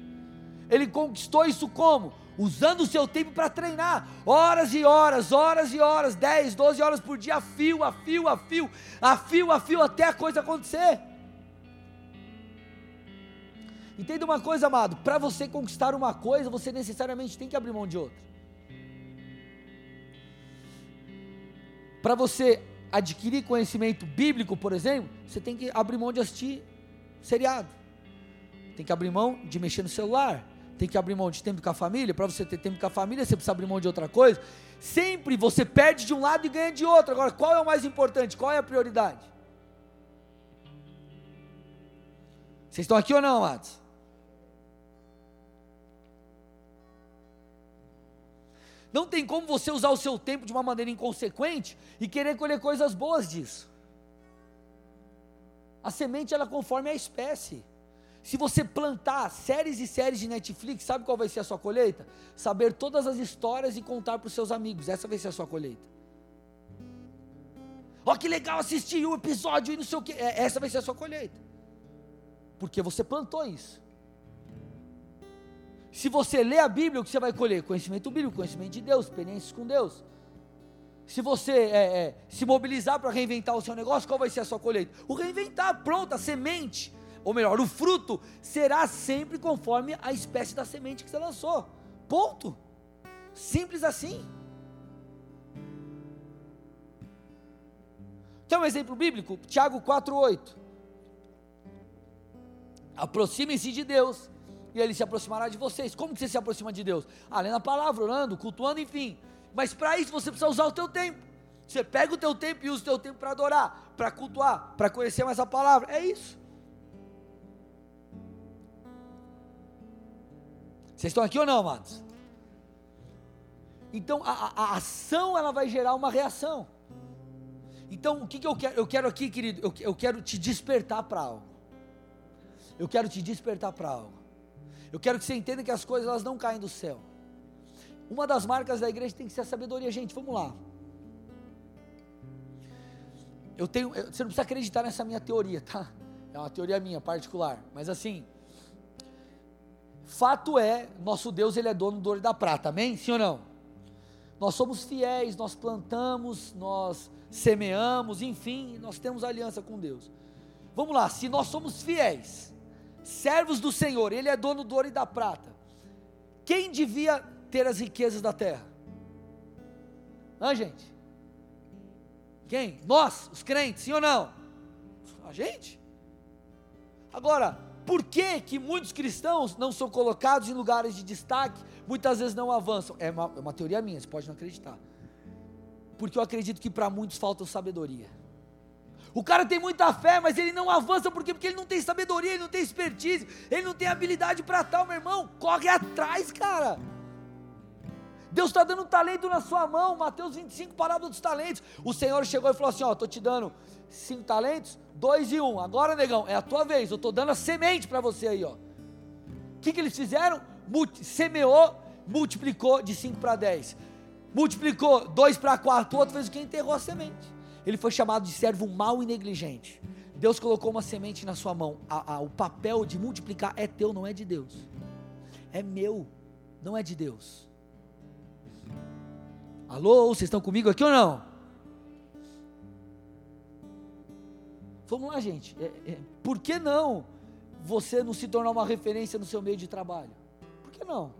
Ele conquistou isso como? Usando o seu tempo para treinar, horas e horas, horas e horas, 10, 12 horas por dia, a fio, a fio, a fio, a fio, a fio, até a coisa acontecer. Entenda uma coisa, amado: para você conquistar uma coisa, você necessariamente tem que abrir mão de outra. Para você adquirir conhecimento bíblico, por exemplo, você tem que abrir mão de assistir seriado, tem que abrir mão de mexer no celular, tem que abrir mão de tempo com a família, para você ter tempo com a família, você precisa abrir mão de outra coisa. Sempre você perde de um lado e ganha de outro. Agora, qual é o mais importante? Qual é a prioridade? Vocês estão aqui ou não, amados? Não tem como você usar o seu tempo de uma maneira inconsequente e querer colher coisas boas disso. A semente ela conforme a espécie. Se você plantar séries e séries de Netflix, sabe qual vai ser a sua colheita? Saber todas as histórias e contar para os seus amigos. Essa vai ser a sua colheita. Ó, que legal assistir um episódio e não sei o que. É, essa vai ser a sua colheita. Porque você plantou isso. Se você lê a Bíblia, o que você vai colher? Conhecimento bíblico, conhecimento de Deus, experiências com Deus. Se você é, é, se mobilizar para reinventar o seu negócio, qual vai ser a sua colheita? O reinventar, pronto, a semente ou melhor, o fruto será sempre conforme a espécie da semente que você lançou. Ponto. Simples assim. Quer um exemplo bíblico? Tiago 4,8. Aproximem-se de Deus, e Ele se aproximará de vocês. Como que você se aproxima de Deus? Ah, lendo a palavra, orando, cultuando, enfim. Mas para isso você precisa usar o teu tempo. Você pega o teu tempo e usa o teu tempo para adorar, para cultuar, para conhecer mais a palavra. É isso. Vocês estão aqui ou não, amados? Então a, a, ação ela vai gerar uma reação. Então o que, que eu quero? Eu quero aqui, querido, eu, eu quero te despertar para algo. Eu quero te despertar para algo. Eu quero que você entenda que as coisas elas não caem do céu. Uma das marcas da igreja tem que ser a sabedoria, gente. Vamos lá. Eu tenho, eu, você não precisa acreditar nessa minha teoria, tá? É uma teoria minha particular, mas assim, Fato é, nosso Deus ele é dono do ouro e da prata, amém? Sim ou não? Nós somos fiéis, nós plantamos, nós semeamos, enfim, nós temos aliança com Deus. Vamos lá, se nós somos fiéis, servos do Senhor, Ele é dono do ouro e da prata, quem devia ter as riquezas da terra? Hã, gente? Quem? Nós, os crentes, sim ou não? A gente? Agora, por que, que muitos cristãos não são colocados em lugares de destaque, muitas vezes não avançam? É uma, é uma teoria minha, você pode não acreditar. Porque eu acredito que para muitos falta sabedoria. O cara tem muita fé, mas ele não avança porque, porque ele não tem sabedoria, ele não tem expertise, ele não tem habilidade para tal, meu irmão. Corre atrás, cara. Deus está dando um talento na sua mão, Mateus 25, parábola dos talentos. O Senhor chegou e falou assim: Ó, estou te dando cinco talentos, dois e um. Agora, negão, é a tua vez. Eu estou dando a semente para você aí, ó. O que, que eles fizeram? Multi, semeou, multiplicou de 5 para 10. Multiplicou 2 para 4. O outro fez o que? Enterrou a semente. Ele foi chamado de servo mau e negligente. Deus colocou uma semente na sua mão. A, a, o papel de multiplicar é teu, não é de Deus. É meu, não é de Deus. Alô, vocês estão comigo aqui ou não? Vamos lá, gente. É, é, por que não você não se tornar uma referência no seu meio de trabalho? Por que não?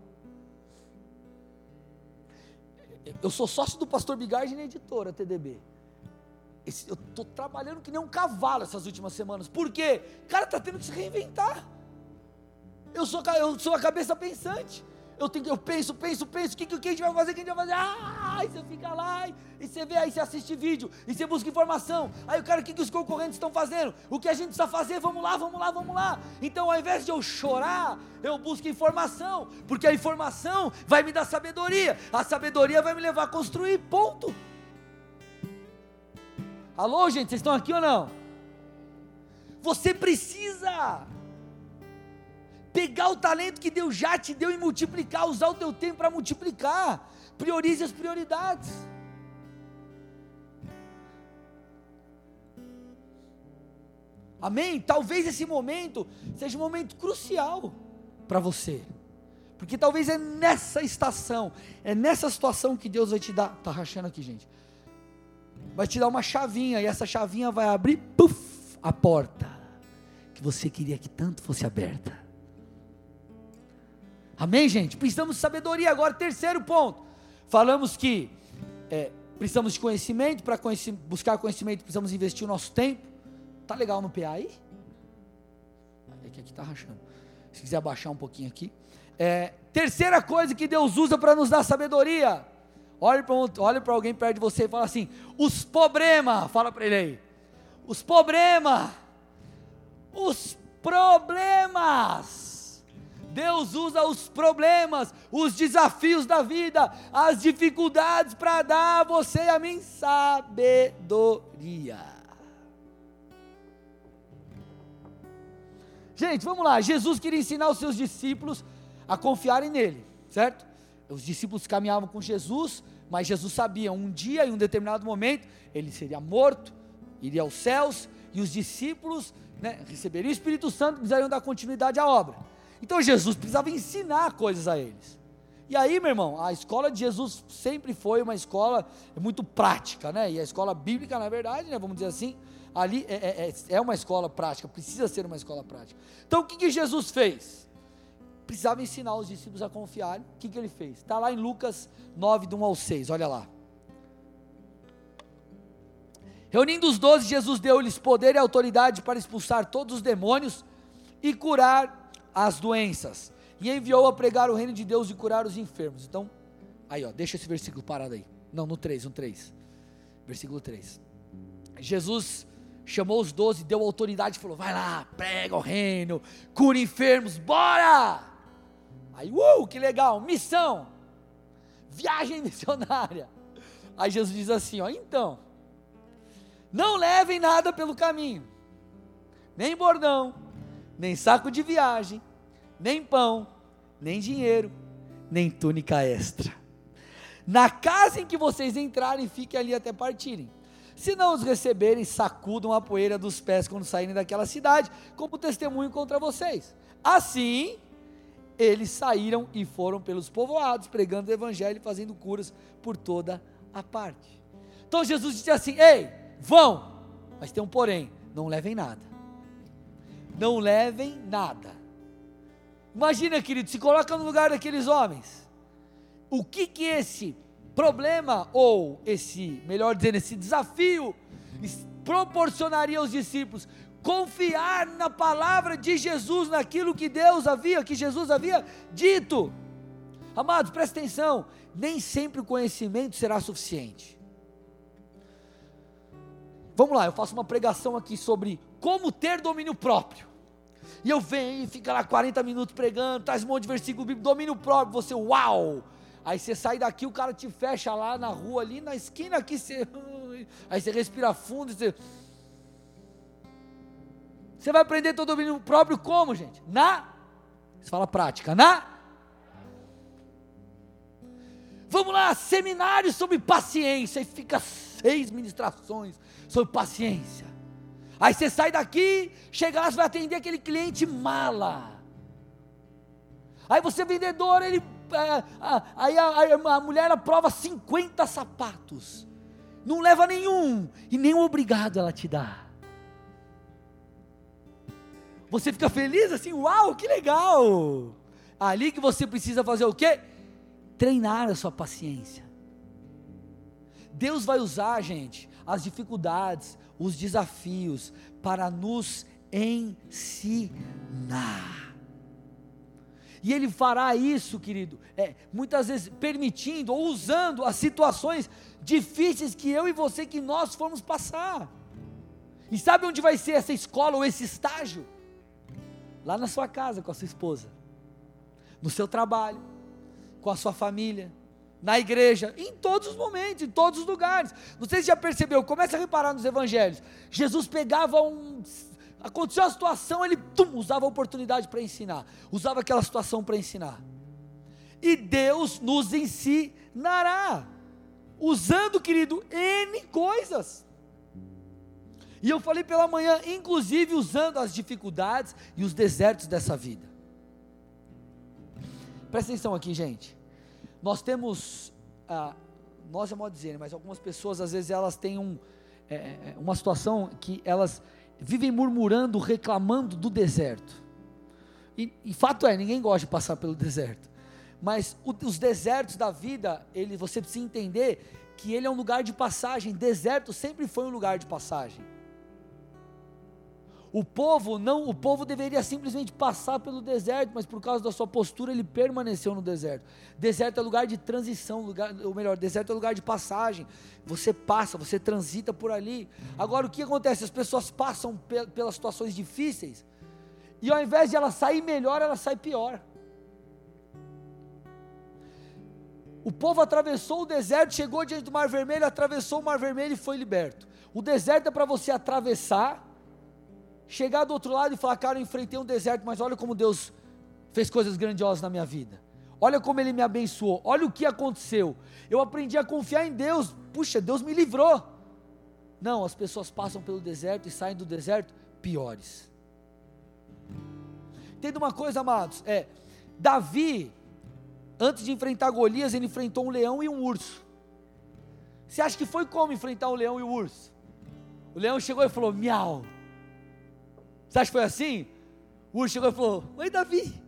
Eu sou sócio do pastor Bigard na editora TDB. Esse, eu estou trabalhando que nem um cavalo essas últimas semanas. Por quê? O cara está tendo que se reinventar. Eu sou, eu sou a cabeça pensante eu, tenho, eu penso, penso, penso, o que, que, que a gente vai fazer, o que a gente vai fazer, ah, aí você fica lá, e, você vê, aí você assiste vídeo, e você busca informação, aí o cara, o que, que os concorrentes estão fazendo, o que a gente precisa fazer, vamos lá, vamos lá, vamos lá, então ao invés de eu chorar, eu busco informação, porque a informação vai me dar sabedoria, a sabedoria vai me levar a construir, ponto. Alô, gente, vocês estão aqui ou não? Você precisa pegar o talento que Deus já te deu e multiplicar, usar o teu tempo para multiplicar. Priorize as prioridades. Amém? Talvez esse momento seja um momento crucial para você. Porque talvez é nessa estação, é nessa situação que Deus vai te dar. Tá rachando aqui, gente. Vai te dar uma chavinha e essa chavinha vai abrir puff, a porta que você queria que tanto fosse aberta. Amém, gente? Precisamos de sabedoria. Agora, terceiro ponto. Falamos que é, precisamos de conhecimento. Para conhecer, buscar conhecimento, precisamos investir o nosso tempo. Tá legal no PA aí? É que aqui está rachando. Se quiser abaixar um pouquinho aqui. É, terceira coisa que Deus usa para nos dar sabedoria. Olhe para olhe alguém perto de você e fala assim: os problemas. Fala para ele aí. Os problemas. Os problemas Deus usa os problemas, os desafios da vida, as dificuldades para dar a você e a mim sabedoria. Gente, vamos lá. Jesus queria ensinar os seus discípulos a confiarem nele, certo? Os discípulos caminhavam com Jesus, mas Jesus sabia, um dia, em um determinado momento, ele seria morto, iria aos céus, e os discípulos né, receberiam o Espírito Santo e precisariam dar continuidade à obra. Então Jesus precisava ensinar coisas a eles. E aí, meu irmão, a escola de Jesus sempre foi uma escola muito prática, né? E a escola bíblica, na verdade, né, vamos dizer assim, ali é, é, é, é uma escola prática, precisa ser uma escola prática. Então, o que, que Jesus fez? precisava ensinar os discípulos a confiarem. O que, que ele fez? Está lá em Lucas 9, do 1 ao 6, olha lá. Reunindo os doze, Jesus deu-lhes poder e autoridade para expulsar todos os demônios e curar as doenças. E enviou a pregar o reino de Deus e curar os enfermos. Então, aí ó, deixa esse versículo parado aí. Não, no 3, no 3. Versículo 3. Jesus chamou os doze, deu autoridade e falou: vai lá, prega o reino, cura enfermos, bora! Aí, uh, que legal, missão, viagem *laughs* missionária. Aí Jesus diz assim: ó, então, não levem nada pelo caminho, nem bordão, nem saco de viagem, nem pão, nem dinheiro, nem túnica extra. Na casa em que vocês entrarem, fiquem ali até partirem. Se não os receberem, sacudam a poeira dos pés quando saírem daquela cidade, como testemunho contra vocês. Assim, eles saíram e foram pelos povoados, pregando o evangelho e fazendo curas por toda a parte. Então Jesus disse assim: Ei, vão, mas tem um porém, não levem nada. Não levem nada. Imagina, querido, se coloca no lugar daqueles homens. O que que esse problema ou esse, melhor dizendo, esse desafio proporcionaria aos discípulos? confiar na palavra de Jesus, naquilo que Deus havia, que Jesus havia dito. Amados, presta atenção, nem sempre o conhecimento será suficiente. Vamos lá, eu faço uma pregação aqui sobre como ter domínio próprio. E eu venho e fica lá 40 minutos pregando, traz um monte de versículo bíblico, domínio próprio, você, uau! Aí você sai daqui, o cara te fecha lá na rua, ali na esquina aqui, você, *laughs* aí você respira fundo, você, você vai aprender o domínio próprio como, gente? Na. Você fala prática, na. Vamos lá, seminário sobre paciência. E fica seis ministrações sobre paciência. Aí você sai daqui, chega lá, você vai atender aquele cliente mala. Aí você é vendedor, ele. É, aí a, a, a mulher aprova 50 sapatos. Não leva nenhum. E nem obrigado ela te dá. Você fica feliz assim, uau, que legal! Ali que você precisa fazer o quê? Treinar a sua paciência. Deus vai usar, gente, as dificuldades, os desafios para nos ensinar. E Ele fará isso, querido, é, muitas vezes permitindo ou usando as situações difíceis que eu e você, que nós formos passar. E sabe onde vai ser essa escola ou esse estágio? lá na sua casa com a sua esposa, no seu trabalho, com a sua família, na igreja, em todos os momentos, em todos os lugares. Não sei se já percebeu, começa a reparar nos evangelhos. Jesus pegava um. Aconteceu a situação, ele tum, usava a oportunidade para ensinar, usava aquela situação para ensinar. E Deus nos ensinará, usando, querido, N coisas. E eu falei pela manhã, inclusive usando as dificuldades e os desertos dessa vida. Presta atenção aqui, gente. Nós temos, ah, nós é modo dizer, mas algumas pessoas às vezes elas têm um, é, é, uma situação que elas vivem murmurando, reclamando do deserto. E, e fato é, ninguém gosta de passar pelo deserto. Mas o, os desertos da vida, ele, você precisa entender que ele é um lugar de passagem. Deserto sempre foi um lugar de passagem. O povo não, o povo deveria simplesmente passar pelo deserto, mas por causa da sua postura ele permaneceu no deserto. Deserto é lugar de transição, lugar, ou melhor, deserto é lugar de passagem. Você passa, você transita por ali. Agora o que acontece? As pessoas passam pelas situações difíceis e ao invés de ela sair melhor, ela sai pior. O povo atravessou o deserto, chegou diante do Mar Vermelho, atravessou o Mar Vermelho e foi liberto. O deserto é para você atravessar chegar do outro lado e falar, cara, eu enfrentei um deserto, mas olha como Deus fez coisas grandiosas na minha vida. Olha como Ele me abençoou. Olha o que aconteceu. Eu aprendi a confiar em Deus. Puxa, Deus me livrou. Não, as pessoas passam pelo deserto e saem do deserto piores. Entenda uma coisa, amados. É, Davi, antes de enfrentar Golias, ele enfrentou um leão e um urso. Você acha que foi como enfrentar um leão e um urso? O leão chegou e falou: miau. Você acha que foi assim? O urso chegou e falou: Oi, Davi.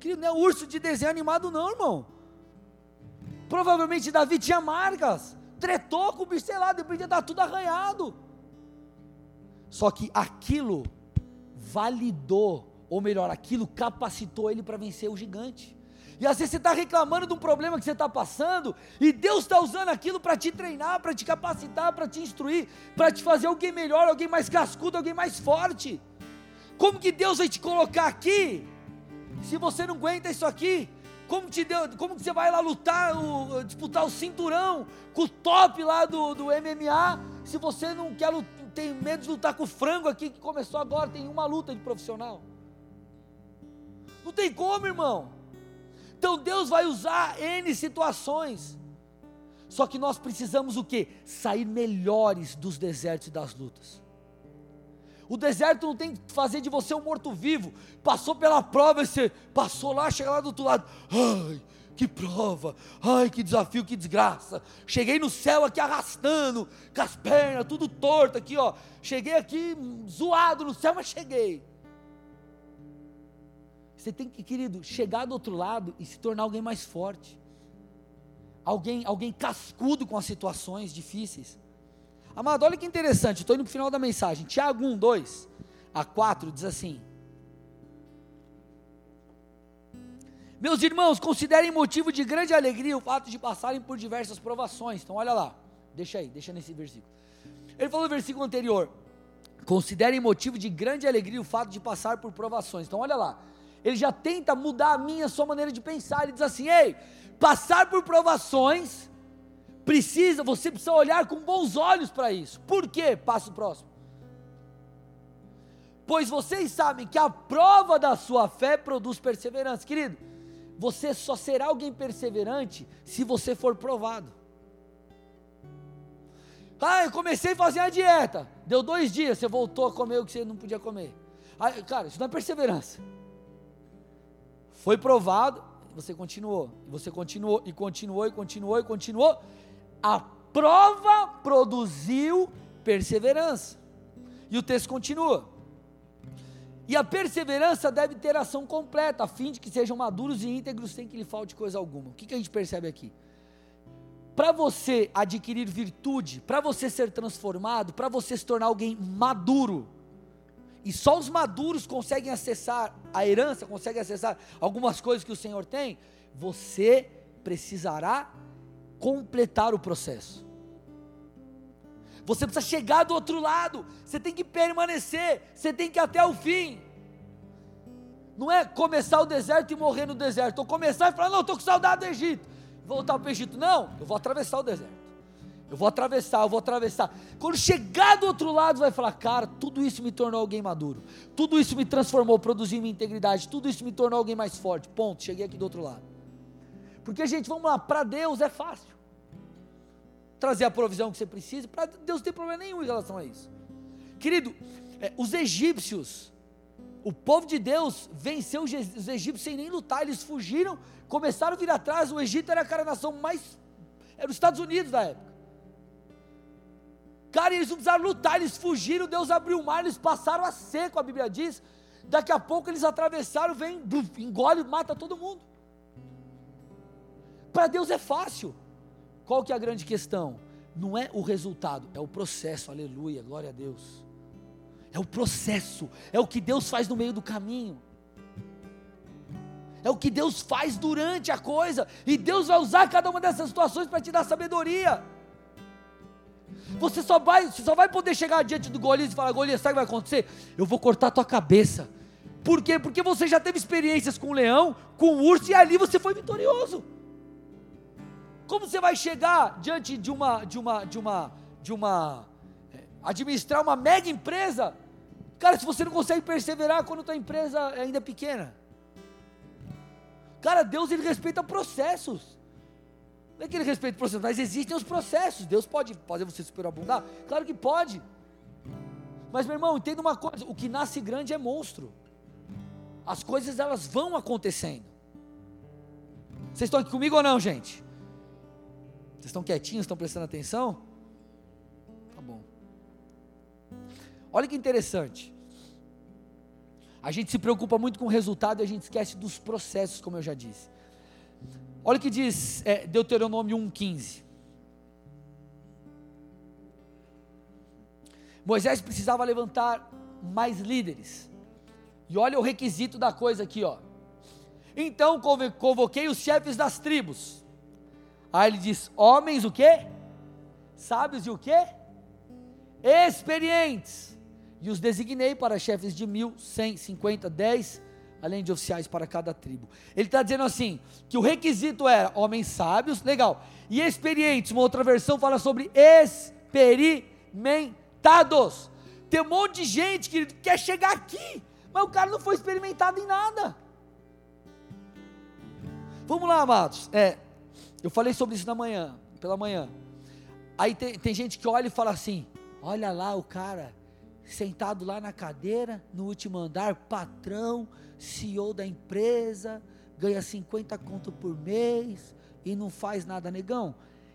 Querido, não é urso de desenho animado, não, irmão. Provavelmente Davi tinha marcas, tretou com o bicho, sei lá, depois de estar tudo arranhado. Só que aquilo validou, ou melhor, aquilo capacitou ele para vencer o gigante. E às vezes você está reclamando de um problema que você está passando, e Deus está usando aquilo para te treinar, para te capacitar, para te instruir, para te fazer alguém melhor, alguém mais cascudo, alguém mais forte. Como que Deus vai te colocar aqui? Se você não aguenta isso aqui, como, te deu, como que você vai lá lutar, o, disputar o cinturão com o top lá do, do MMA, se você não quer tem medo de lutar com o frango aqui que começou agora, tem uma luta de profissional. Não tem como, irmão. Então Deus vai usar N situações. Só que nós precisamos o que? Sair melhores dos desertos e das lutas. O deserto não tem que fazer de você um morto-vivo. Passou pela prova e você passou lá, chega lá do outro lado. Ai, que prova, ai, que desafio, que desgraça. Cheguei no céu aqui arrastando, com as pernas, tudo torto aqui, ó. Cheguei aqui zoado no céu, mas cheguei. Você tem que, querido, chegar do outro lado e se tornar alguém mais forte. Alguém, alguém cascudo com as situações difíceis. Amado, olha que interessante, estou indo para o final da mensagem. Tiago 1, 2 a 4 diz assim: Meus irmãos, considerem motivo de grande alegria o fato de passarem por diversas provações. Então, olha lá, deixa aí, deixa nesse versículo. Ele falou no versículo anterior: Considerem motivo de grande alegria o fato de passar por provações. Então, olha lá, ele já tenta mudar a minha, a sua maneira de pensar. Ele diz assim: Ei, passar por provações precisa, você precisa olhar com bons olhos para isso. Por quê? Passo próximo. Pois vocês sabem que a prova da sua fé produz perseverança. Querido, você só será alguém perseverante se você for provado. Ah, eu comecei a fazer a dieta. Deu dois dias, você voltou a comer o que você não podia comer. Ah, cara, isso não é perseverança. Foi provado, você continuou, você continuou, e continuou, e continuou, e continuou, a prova produziu perseverança. E o texto continua. E a perseverança deve ter ação completa, a fim de que sejam maduros e íntegros sem que lhe falte coisa alguma. O que, que a gente percebe aqui? Para você adquirir virtude, para você ser transformado, para você se tornar alguém maduro, e só os maduros conseguem acessar a herança, conseguem acessar algumas coisas que o Senhor tem, você precisará completar o processo. Você precisa chegar do outro lado, você tem que permanecer, você tem que ir até o fim. Não é começar o deserto e morrer no deserto, ou começar e falar, não, estou com saudade do Egito, voltar para o Egito. Não, eu vou atravessar o deserto. Eu vou atravessar, eu vou atravessar. Quando chegar do outro lado, vai falar: cara, tudo isso me tornou alguém maduro. Tudo isso me transformou, produziu minha integridade. Tudo isso me tornou alguém mais forte. Ponto. Cheguei aqui do outro lado. Porque, gente, vamos lá, para Deus é fácil. Trazer a provisão que você precisa, para Deus não tem problema nenhum em relação a isso. Querido, é, os egípcios, o povo de Deus venceu os egípcios sem nem lutar, eles fugiram, começaram a vir atrás. O Egito era a nação mais. Era os Estados Unidos da época. Cara, eles não precisaram lutar, eles fugiram, Deus abriu o mar, eles passaram a seco, a Bíblia diz. Daqui a pouco eles atravessaram, vem, engole, mata todo mundo. Para Deus é fácil. Qual que é a grande questão? Não é o resultado, é o processo. Aleluia, glória a Deus. É o processo, é o que Deus faz no meio do caminho. É o que Deus faz durante a coisa, e Deus vai usar cada uma dessas situações para te dar sabedoria. Você só vai, você só vai poder chegar diante do Golias e falar: Golias, sabe o que vai acontecer? Eu vou cortar a tua cabeça. Por quê? Porque você já teve experiências com o leão, com o urso, e ali você foi vitorioso. Como você vai chegar diante de uma, de uma, de uma, de uma, é, administrar uma mega empresa Cara, se você não consegue perseverar quando tua empresa ainda é pequena. Cara, Deus ele respeita processos. É que ele respeita processos, mas existem os processos. Deus pode fazer você superabundar? Claro que pode. Mas meu irmão, entenda uma coisa: o que nasce grande é monstro. As coisas elas vão acontecendo. Vocês estão aqui comigo ou não, gente? Vocês estão quietinhos, estão prestando atenção? Tá bom. Olha que interessante. A gente se preocupa muito com o resultado e a gente esquece dos processos, como eu já disse. Olha o que diz é, Deuteronômio 1,15. Moisés precisava levantar mais líderes. E olha o requisito da coisa aqui, ó. Então convoquei os chefes das tribos. Aí ele diz: homens o quê? Sábios e o quê? Experientes. E os designei para chefes de mil, cem, cinquenta, dez, além de oficiais para cada tribo. Ele está dizendo assim: que o requisito era homens sábios, legal, e experientes. Uma outra versão fala sobre experimentados. Tem um monte de gente que quer chegar aqui, mas o cara não foi experimentado em nada. Vamos lá, amados. É, eu falei sobre isso na manhã, pela manhã. Aí tem, tem gente que olha e fala assim: olha lá o cara, sentado lá na cadeira, no último andar, patrão, CEO da empresa, ganha 50 conto por mês e não faz nada, negão.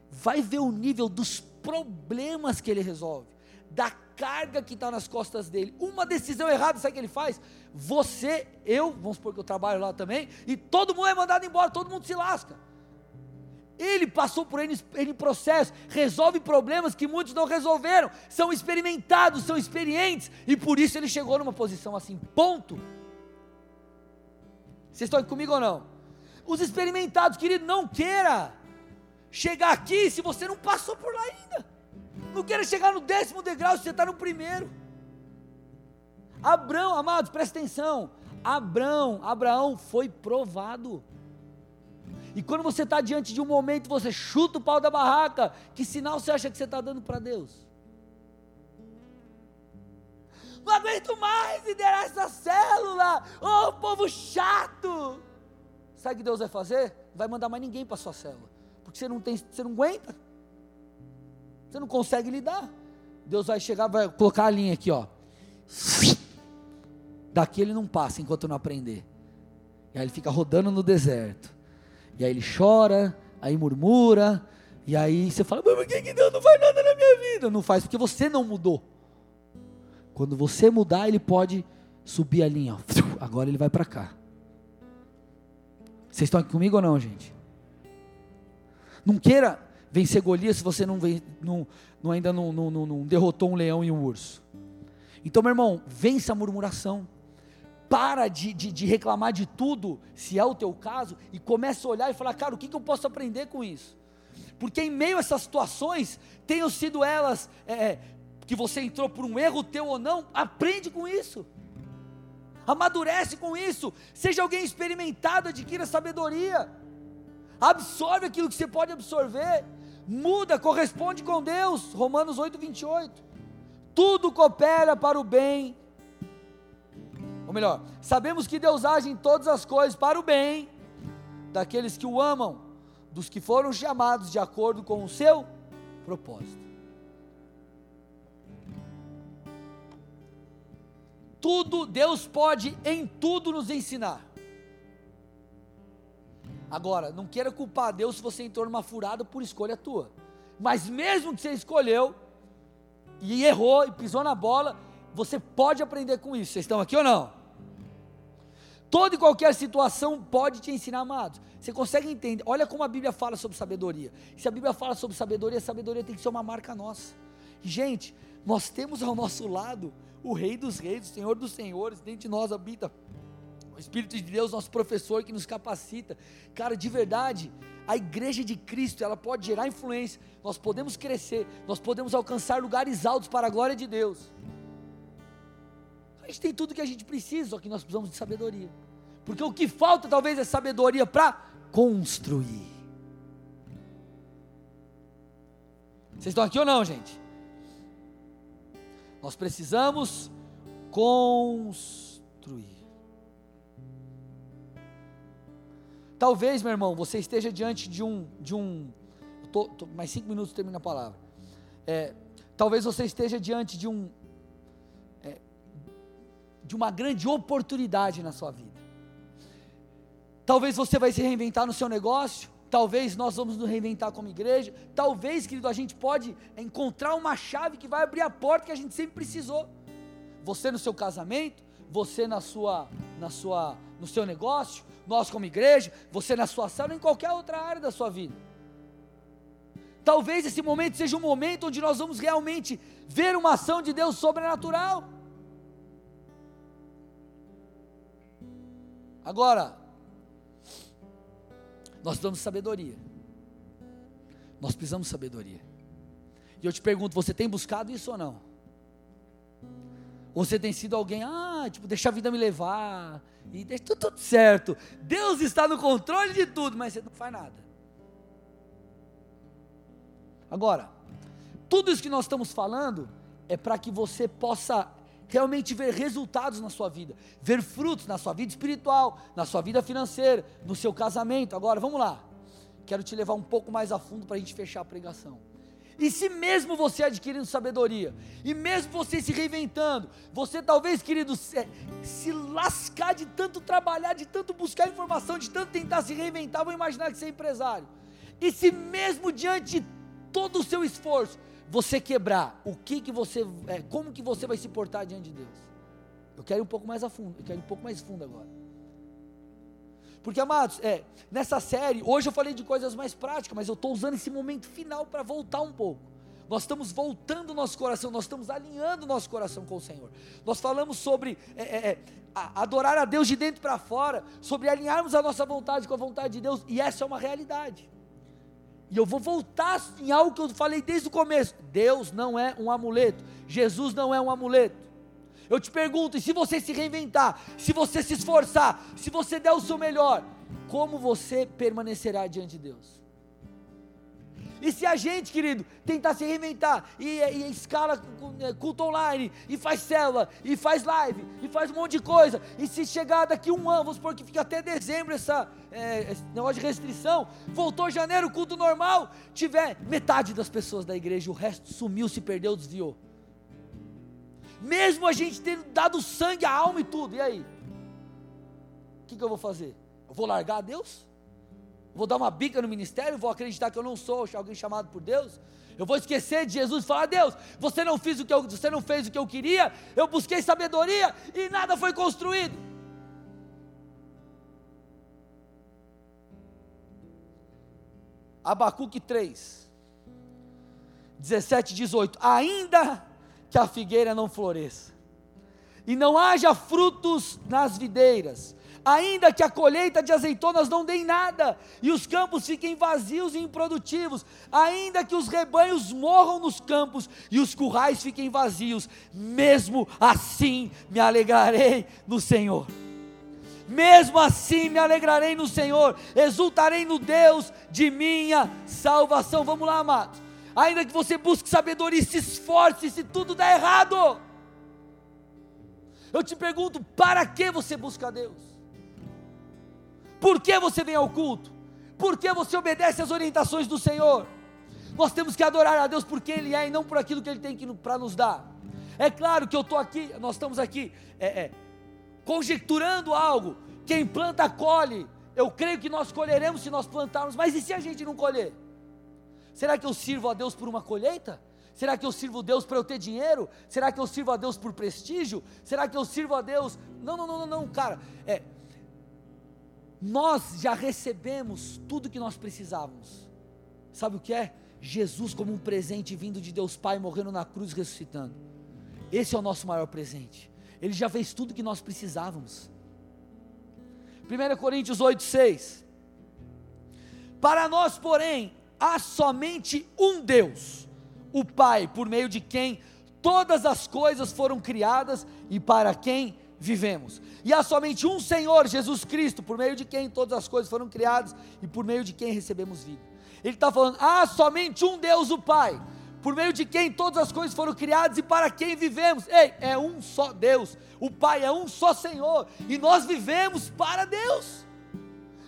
Vai ver o nível dos problemas que ele resolve, da carga que está nas costas dele. Uma decisão errada, sabe o que ele faz? Você, eu, vamos supor que eu trabalho lá também, e todo mundo é mandado embora, todo mundo se lasca. Ele passou por ele, ele processo, resolve problemas que muitos não resolveram, são experimentados, são experientes, e por isso ele chegou numa posição assim, ponto. Vocês estão comigo ou não? Os experimentados, querido, não queira chegar aqui se você não passou por lá ainda. Não queira chegar no décimo degrau se você está no primeiro. Abraão, amados, presta atenção. Abraão, Abraão foi provado. E quando você está diante de um momento, você chuta o pau da barraca, que sinal você acha que você está dando para Deus? Não aguento mais liderar essa célula, ô oh, povo chato. Sabe o que Deus vai fazer? Vai mandar mais ninguém para sua célula, porque você não tem, você não aguenta, você não consegue lidar. Deus vai chegar, vai colocar a linha aqui, ó. Daqui ele não passa enquanto não aprender. E aí ele fica rodando no deserto. E aí ele chora, aí murmura, e aí você fala, mas por que, que Deus não faz nada na minha vida? Não faz porque você não mudou. Quando você mudar, ele pode subir a linha. *tsk* Agora ele vai para cá. Vocês estão aqui comigo ou não, gente? Não queira vencer Golias se você não, não, não ainda não, não, não derrotou um leão e um urso. Então, meu irmão, vença a murmuração para de, de, de, reclamar de tudo, se é o teu caso, e começa a olhar e falar, cara, o que, que eu posso aprender com isso? Porque em meio a essas situações, tenham sido elas é, é, que você entrou por um erro teu ou não, aprende com isso, amadurece com isso, seja alguém experimentado, adquira sabedoria, absorve aquilo que você pode absorver, muda, corresponde com Deus, Romanos 8, 28. Tudo coopera para o bem. Ou melhor, sabemos que Deus age em todas as coisas para o bem daqueles que o amam, dos que foram chamados de acordo com o seu propósito. Tudo, Deus pode em tudo nos ensinar. Agora, não queira culpar Deus se você entrou numa furada por escolha tua. Mas mesmo que você escolheu e errou e pisou na bola, você pode aprender com isso. Vocês estão aqui ou não? Toda e qualquer situação pode te ensinar, amados. Você consegue entender? Olha como a Bíblia fala sobre sabedoria. Se a Bíblia fala sobre sabedoria, sabedoria tem que ser uma marca nossa. Gente, nós temos ao nosso lado o Rei dos Reis, o Senhor dos Senhores, dentro de nós habita o Espírito de Deus, nosso professor que nos capacita. Cara, de verdade, a igreja de Cristo, ela pode gerar influência. Nós podemos crescer, nós podemos alcançar lugares altos para a glória de Deus. A gente tem tudo que a gente precisa, só que nós precisamos de sabedoria. Porque o que falta talvez é sabedoria para construir. Vocês estão aqui ou não, gente? Nós precisamos construir. Talvez, meu irmão, você esteja diante de um, de um, tô, tô, mais cinco minutos termina a palavra. É, talvez você esteja diante de um, é, de uma grande oportunidade na sua vida. Talvez você vai se reinventar no seu negócio. Talvez nós vamos nos reinventar como igreja. Talvez, querido, a gente pode encontrar uma chave que vai abrir a porta que a gente sempre precisou. Você no seu casamento, você na sua, na sua, no seu negócio, nós como igreja, você na sua sala, em qualquer outra área da sua vida. Talvez esse momento seja um momento onde nós vamos realmente ver uma ação de Deus sobrenatural. Agora, nós precisamos de sabedoria. Nós precisamos de sabedoria. E eu te pergunto, você tem buscado isso ou não? Ou você tem sido alguém, ah, tipo, deixa a vida me levar, e deixa tudo, tudo certo. Deus está no controle de tudo, mas você não faz nada. Agora, tudo isso que nós estamos falando é para que você possa realmente ver resultados na sua vida, ver frutos na sua vida espiritual, na sua vida financeira, no seu casamento. Agora, vamos lá. Quero te levar um pouco mais a fundo para a gente fechar a pregação. E se mesmo você adquirindo sabedoria, e mesmo você se reinventando, você talvez, querido, se, se lascar de tanto trabalhar, de tanto buscar informação, de tanto tentar se reinventar, vou imaginar que você é empresário. E se mesmo diante de todo o seu esforço, você quebrar, o que que você, é, como que você vai se portar diante de Deus? Eu quero ir um pouco mais a fundo, eu quero ir um pouco mais fundo agora. Porque, amados, é, nessa série, hoje eu falei de coisas mais práticas, mas eu estou usando esse momento final para voltar um pouco. Nós estamos voltando o nosso coração, nós estamos alinhando o nosso coração com o Senhor. Nós falamos sobre é, é, é adorar a Deus de dentro para fora, sobre alinharmos a nossa vontade com a vontade de Deus, e essa é uma realidade. E eu vou voltar em algo que eu falei desde o começo: Deus não é um amuleto, Jesus não é um amuleto. Eu te pergunto, e se você se reinventar, se você se esforçar, se você der o seu melhor, como você permanecerá diante de Deus? E se a gente, querido, tentar se reinventar e, e, escala é, culto online, e faz célula, e faz live, e faz um monte de coisa, e se chegar daqui um ano, vamos supor que fica até dezembro essa, é, esse negócio de restrição, voltou janeiro, culto normal, tiver metade das pessoas da igreja, o resto sumiu, se perdeu, desviou mesmo a gente tendo dado sangue, a alma e tudo, e aí? O que, que eu vou fazer? Eu vou largar a Deus? Vou dar uma bica no ministério? Vou acreditar que eu não sou alguém chamado por Deus? Eu vou esquecer de Jesus e falar: Deus, você não fez o que eu, você não fez o que eu queria. Eu busquei sabedoria e nada foi construído. Abacuque 3, 17, 18. Ainda que a figueira não floresça, e não haja frutos nas videiras, ainda que a colheita de azeitonas não dê nada, e os campos fiquem vazios e improdutivos, ainda que os rebanhos morram nos campos e os currais fiquem vazios, mesmo assim me alegrarei no Senhor. Mesmo assim me alegrarei no Senhor, exultarei no Deus de minha salvação. Vamos lá, amados ainda que você busque sabedoria e se esforce, se tudo der errado. Eu te pergunto, para que você busca Deus? Por que você vem ao culto? Por que você obedece às orientações do Senhor? Nós temos que adorar a Deus porque Ele é e não por aquilo que Ele tem para nos dar. É claro que eu estou aqui, nós estamos aqui é, é, conjecturando algo. Quem planta, colhe. Eu creio que nós colheremos se nós plantarmos, mas e se a gente não colher? Será que eu sirvo a Deus por uma colheita? Será que eu sirvo a Deus para eu ter dinheiro? Será que eu sirvo a Deus por prestígio? Será que eu sirvo a Deus? Não, não, não, não, não cara. É, nós já recebemos tudo que nós precisávamos. Sabe o que é? Jesus como um presente vindo de Deus Pai, morrendo na cruz, ressuscitando. Esse é o nosso maior presente. Ele já fez tudo que nós precisávamos. 1 Coríntios 8, 6. Para nós, porém, há somente um Deus, o Pai, por meio de quem todas as coisas foram criadas e para quem vivemos. E há somente um Senhor, Jesus Cristo, por meio de quem todas as coisas foram criadas e por meio de quem recebemos vida. Ele está falando: há somente um Deus, o Pai, por meio de quem todas as coisas foram criadas e para quem vivemos. Ei, é um só Deus, o Pai é um só Senhor, e nós vivemos para Deus.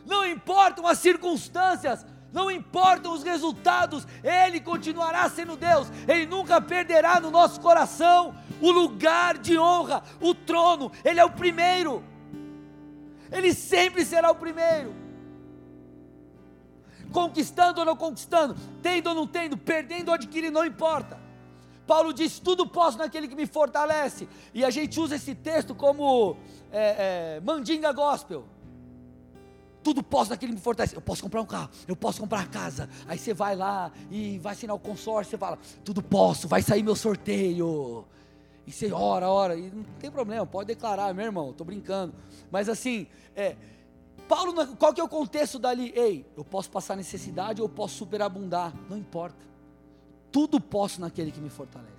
Não importam as circunstâncias, não importam os resultados, Ele continuará sendo Deus, Ele nunca perderá no nosso coração o lugar de honra, o trono, Ele é o primeiro, Ele sempre será o primeiro. Conquistando ou não conquistando, tendo ou não tendo, perdendo ou adquirindo, não importa. Paulo diz: tudo posso naquele que me fortalece, e a gente usa esse texto como é, é, mandinga gospel tudo posso naquele que me fortalece. Eu posso comprar um carro, eu posso comprar a casa. Aí você vai lá e vai assinar o consórcio, você fala, tudo posso, vai sair meu sorteio. E você ora, ora, e não tem problema, pode declarar, meu irmão, estou brincando. Mas assim, é, Paulo, qual que é o contexto dali? Ei, eu posso passar necessidade ou eu posso superabundar, não importa. Tudo posso naquele que me fortalece.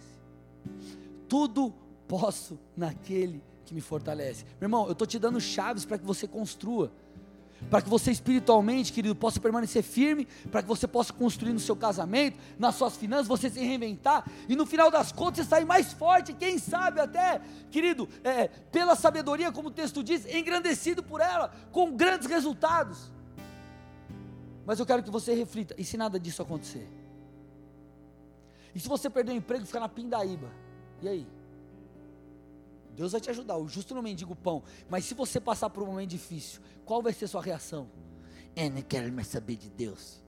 Tudo posso naquele que me fortalece. Meu irmão, eu estou te dando chaves para que você construa para que você espiritualmente, querido, possa permanecer firme, para que você possa construir no seu casamento, nas suas finanças, você se reinventar e no final das contas você sair mais forte, quem sabe até, querido, é, pela sabedoria, como o texto diz, engrandecido por ela, com grandes resultados. Mas eu quero que você reflita: e se nada disso acontecer? E se você perder o emprego e ficar na pindaíba? E aí? Deus vai te ajudar. O justo não mendiga o pão. Mas se você passar por um momento difícil, qual vai ser sua reação? Eu não quero mais saber de Deus.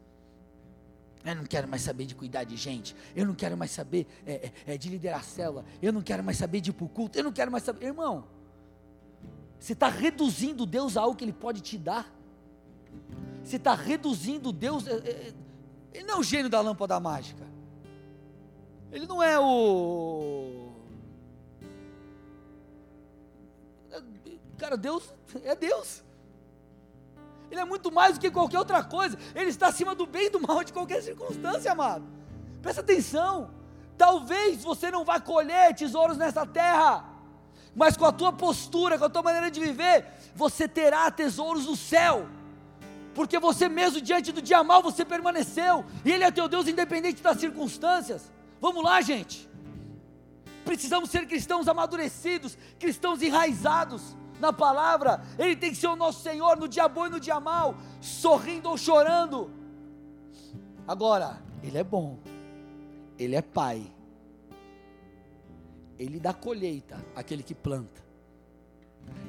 Eu não quero mais saber de cuidar de gente. Eu não quero mais saber é, é, é de liderar a célula. Eu não quero mais saber de ir para o culto. Eu não quero mais saber. Irmão, você está reduzindo Deus a algo que Ele pode te dar. Você está reduzindo Deus. É, é, ele não é o gênio da lâmpada mágica. Ele não é o Cara, Deus é Deus. Ele é muito mais do que qualquer outra coisa. Ele está acima do bem e do mal de qualquer circunstância, amado. Presta atenção. Talvez você não vá colher tesouros nessa terra, mas com a tua postura, com a tua maneira de viver, você terá tesouros no céu. Porque você mesmo diante do dia mal você permaneceu, e ele é teu Deus independente das circunstâncias. Vamos lá, gente. Precisamos ser cristãos amadurecidos, cristãos enraizados na palavra, Ele tem que ser o nosso Senhor no dia bom e no dia mal, sorrindo ou chorando. Agora, Ele é bom, Ele é Pai, Ele dá colheita àquele que planta,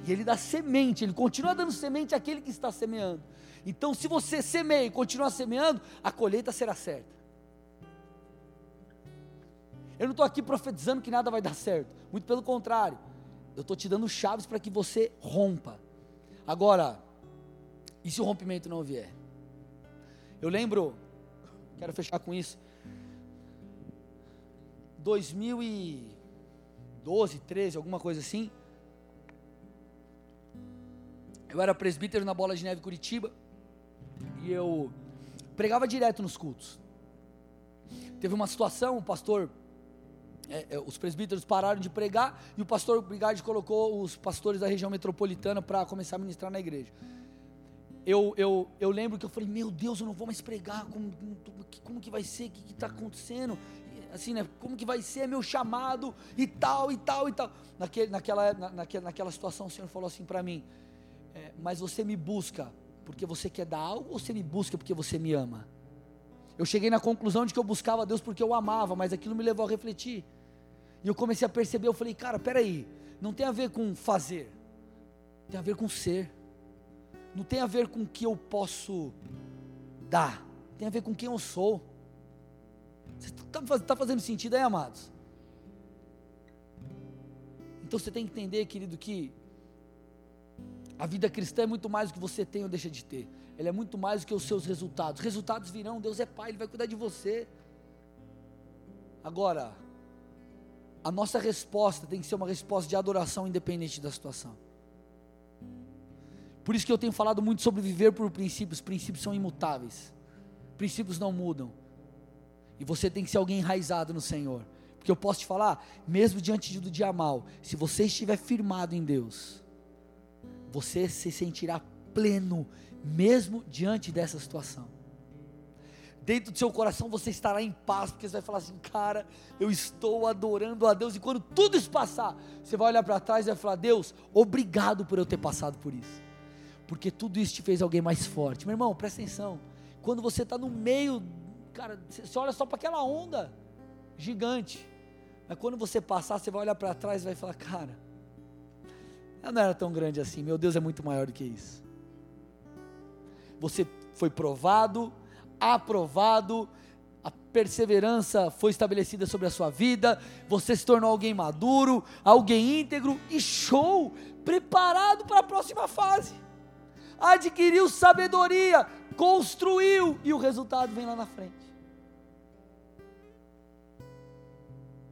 e Ele dá semente, Ele continua dando semente àquele que está semeando. Então, se você semeia e continua semeando, a colheita será certa. Eu não estou aqui profetizando que nada vai dar certo, muito pelo contrário. Eu estou te dando chaves para que você rompa. Agora, e se o rompimento não vier? Eu lembro, quero fechar com isso. 2012, 13, alguma coisa assim. Eu era presbítero na Bola de Neve Curitiba e eu pregava direto nos cultos. Teve uma situação, o pastor é, é, os presbíteros pararam de pregar e o pastor Brigade colocou os pastores da região metropolitana para começar a ministrar na igreja. Eu, eu, eu lembro que eu falei, meu Deus, eu não vou mais pregar, como, como que vai ser, o que está acontecendo? Assim, né, como que vai ser meu chamado e tal, e tal, e tal. Naquele, naquela, na, naquela, naquela situação o Senhor falou assim para mim, é, mas você me busca porque você quer dar algo ou você me busca porque você me ama? Eu cheguei na conclusão de que eu buscava Deus porque eu amava, mas aquilo me levou a refletir. E eu comecei a perceber, eu falei, cara, peraí, não tem a ver com fazer, tem a ver com ser. Não tem a ver com o que eu posso dar, tem a ver com quem eu sou. Está tá fazendo sentido aí, amados? Então você tem que entender, querido, que a vida cristã é muito mais do que você tem ou deixa de ter. Ela é muito mais do que os seus resultados. Resultados virão, Deus é Pai, Ele vai cuidar de você. Agora, a nossa resposta tem que ser uma resposta de adoração independente da situação. Por isso que eu tenho falado muito sobre viver por princípios, princípios são imutáveis. Princípios não mudam. E você tem que ser alguém enraizado no Senhor. Porque eu posso te falar, mesmo diante do dia mal, se você estiver firmado em Deus, você se sentirá pleno, mesmo diante dessa situação. Dentro do seu coração você estará em paz, porque você vai falar assim, cara, eu estou adorando a Deus, e quando tudo isso passar, você vai olhar para trás e vai falar, Deus, obrigado por eu ter passado por isso, porque tudo isso te fez alguém mais forte. Meu irmão, presta atenção, quando você está no meio, cara, você olha só para aquela onda gigante, mas quando você passar, você vai olhar para trás e vai falar, cara, ela não era tão grande assim, meu Deus é muito maior do que isso. Você foi provado, aprovado, a perseverança foi estabelecida sobre a sua vida, você se tornou alguém maduro, alguém íntegro e show, preparado para a próxima fase. Adquiriu sabedoria, construiu e o resultado vem lá na frente.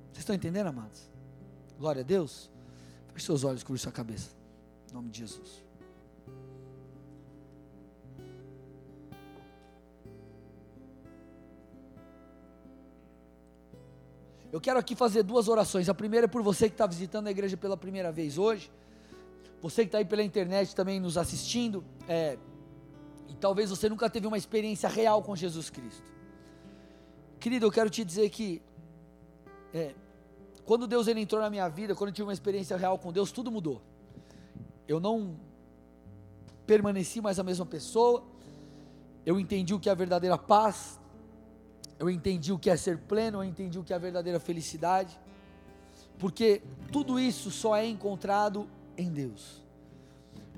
Vocês estão entendendo, amados? Glória a Deus. Feche seus olhos, cubra sua cabeça. Em nome de Jesus. Eu quero aqui fazer duas orações. A primeira é por você que está visitando a igreja pela primeira vez hoje. Você que está aí pela internet também nos assistindo. É, e talvez você nunca teve uma experiência real com Jesus Cristo. Querido, eu quero te dizer que é, quando Deus ele entrou na minha vida, quando eu tive uma experiência real com Deus, tudo mudou. Eu não permaneci mais a mesma pessoa. Eu entendi o que é a verdadeira paz, eu entendi o que é ser pleno, eu entendi o que é a verdadeira felicidade, porque tudo isso só é encontrado em Deus.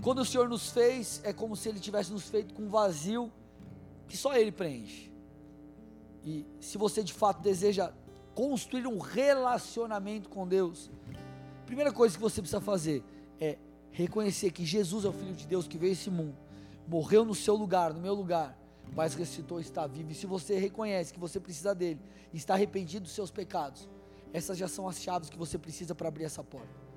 Quando o Senhor nos fez, é como se Ele tivesse nos feito com um vazio que só Ele preenche. E se você de fato deseja construir um relacionamento com Deus, a primeira coisa que você precisa fazer é reconhecer que Jesus é o Filho de Deus que veio a esse mundo, morreu no seu lugar, no meu lugar, mas ressuscitou, está vivo. E se você reconhece que você precisa dele, e está arrependido dos seus pecados, essas já são as chaves que você precisa para abrir essa porta.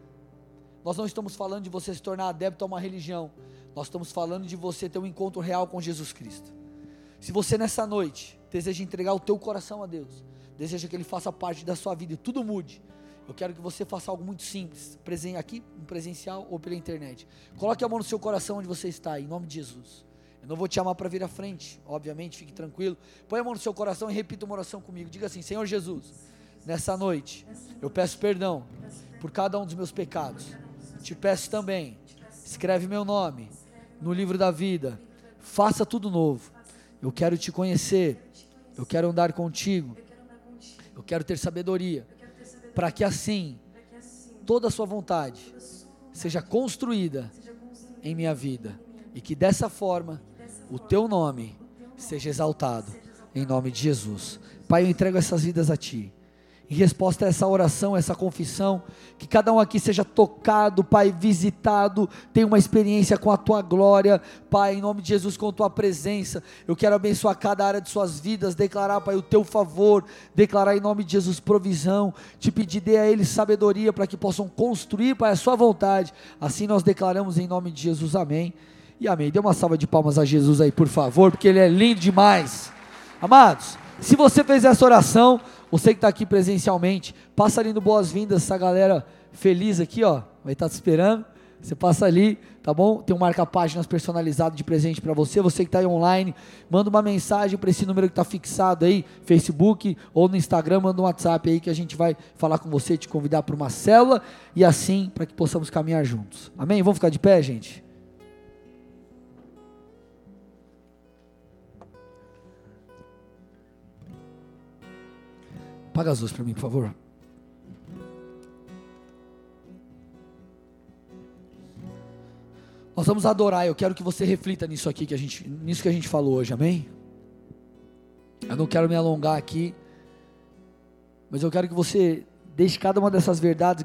Nós não estamos falando de você se tornar adepto a uma religião, nós estamos falando de você ter um encontro real com Jesus Cristo. Se você nessa noite deseja entregar o teu coração a Deus, deseja que Ele faça parte da sua vida e tudo mude, eu quero que você faça algo muito simples, presente aqui, presencial ou pela internet. Coloque a mão no seu coração onde você está, em nome de Jesus. Eu não vou te chamar para vir à frente, obviamente, fique tranquilo. Põe a mão no seu coração e repita uma oração comigo. Diga assim: Senhor Jesus, nessa noite eu peço perdão por cada um dos meus pecados. Te peço também, escreve meu nome no livro da vida. Faça tudo novo. Eu quero te conhecer. Eu quero andar contigo. Eu quero ter sabedoria. Para que assim toda a sua vontade seja construída em minha vida. E que dessa forma o teu nome seja exaltado, em nome de Jesus. Pai, eu entrego essas vidas a ti. Em resposta a essa oração, essa confissão, que cada um aqui seja tocado, Pai, visitado, tenha uma experiência com a tua glória, Pai, em nome de Jesus, com a tua presença. Eu quero abençoar cada área de suas vidas, declarar, Pai, o teu favor, declarar em nome de Jesus provisão, te pedir, dê a eles sabedoria para que possam construir, Pai, a sua vontade. Assim nós declaramos em nome de Jesus, amém. E amém. Dê uma salva de palmas a Jesus aí, por favor, porque ele é lindo demais. Amados, se você fez essa oração, você que está aqui presencialmente, passa ali no Boas-Vindas, essa galera feliz aqui, ó, vai estar tá te esperando. Você passa ali, tá bom? Tem um marca-páginas personalizado de presente para você. Você que está aí online, manda uma mensagem para esse número que está fixado aí, Facebook ou no Instagram, manda um WhatsApp aí que a gente vai falar com você, te convidar para uma célula e assim para que possamos caminhar juntos. Amém? Vamos ficar de pé, gente? Apaga as luzes para mim, por favor. Nós vamos adorar. Eu quero que você reflita nisso aqui que a gente, nisso que a gente falou hoje, amém? Eu não quero me alongar aqui, mas eu quero que você deixe cada uma dessas verdades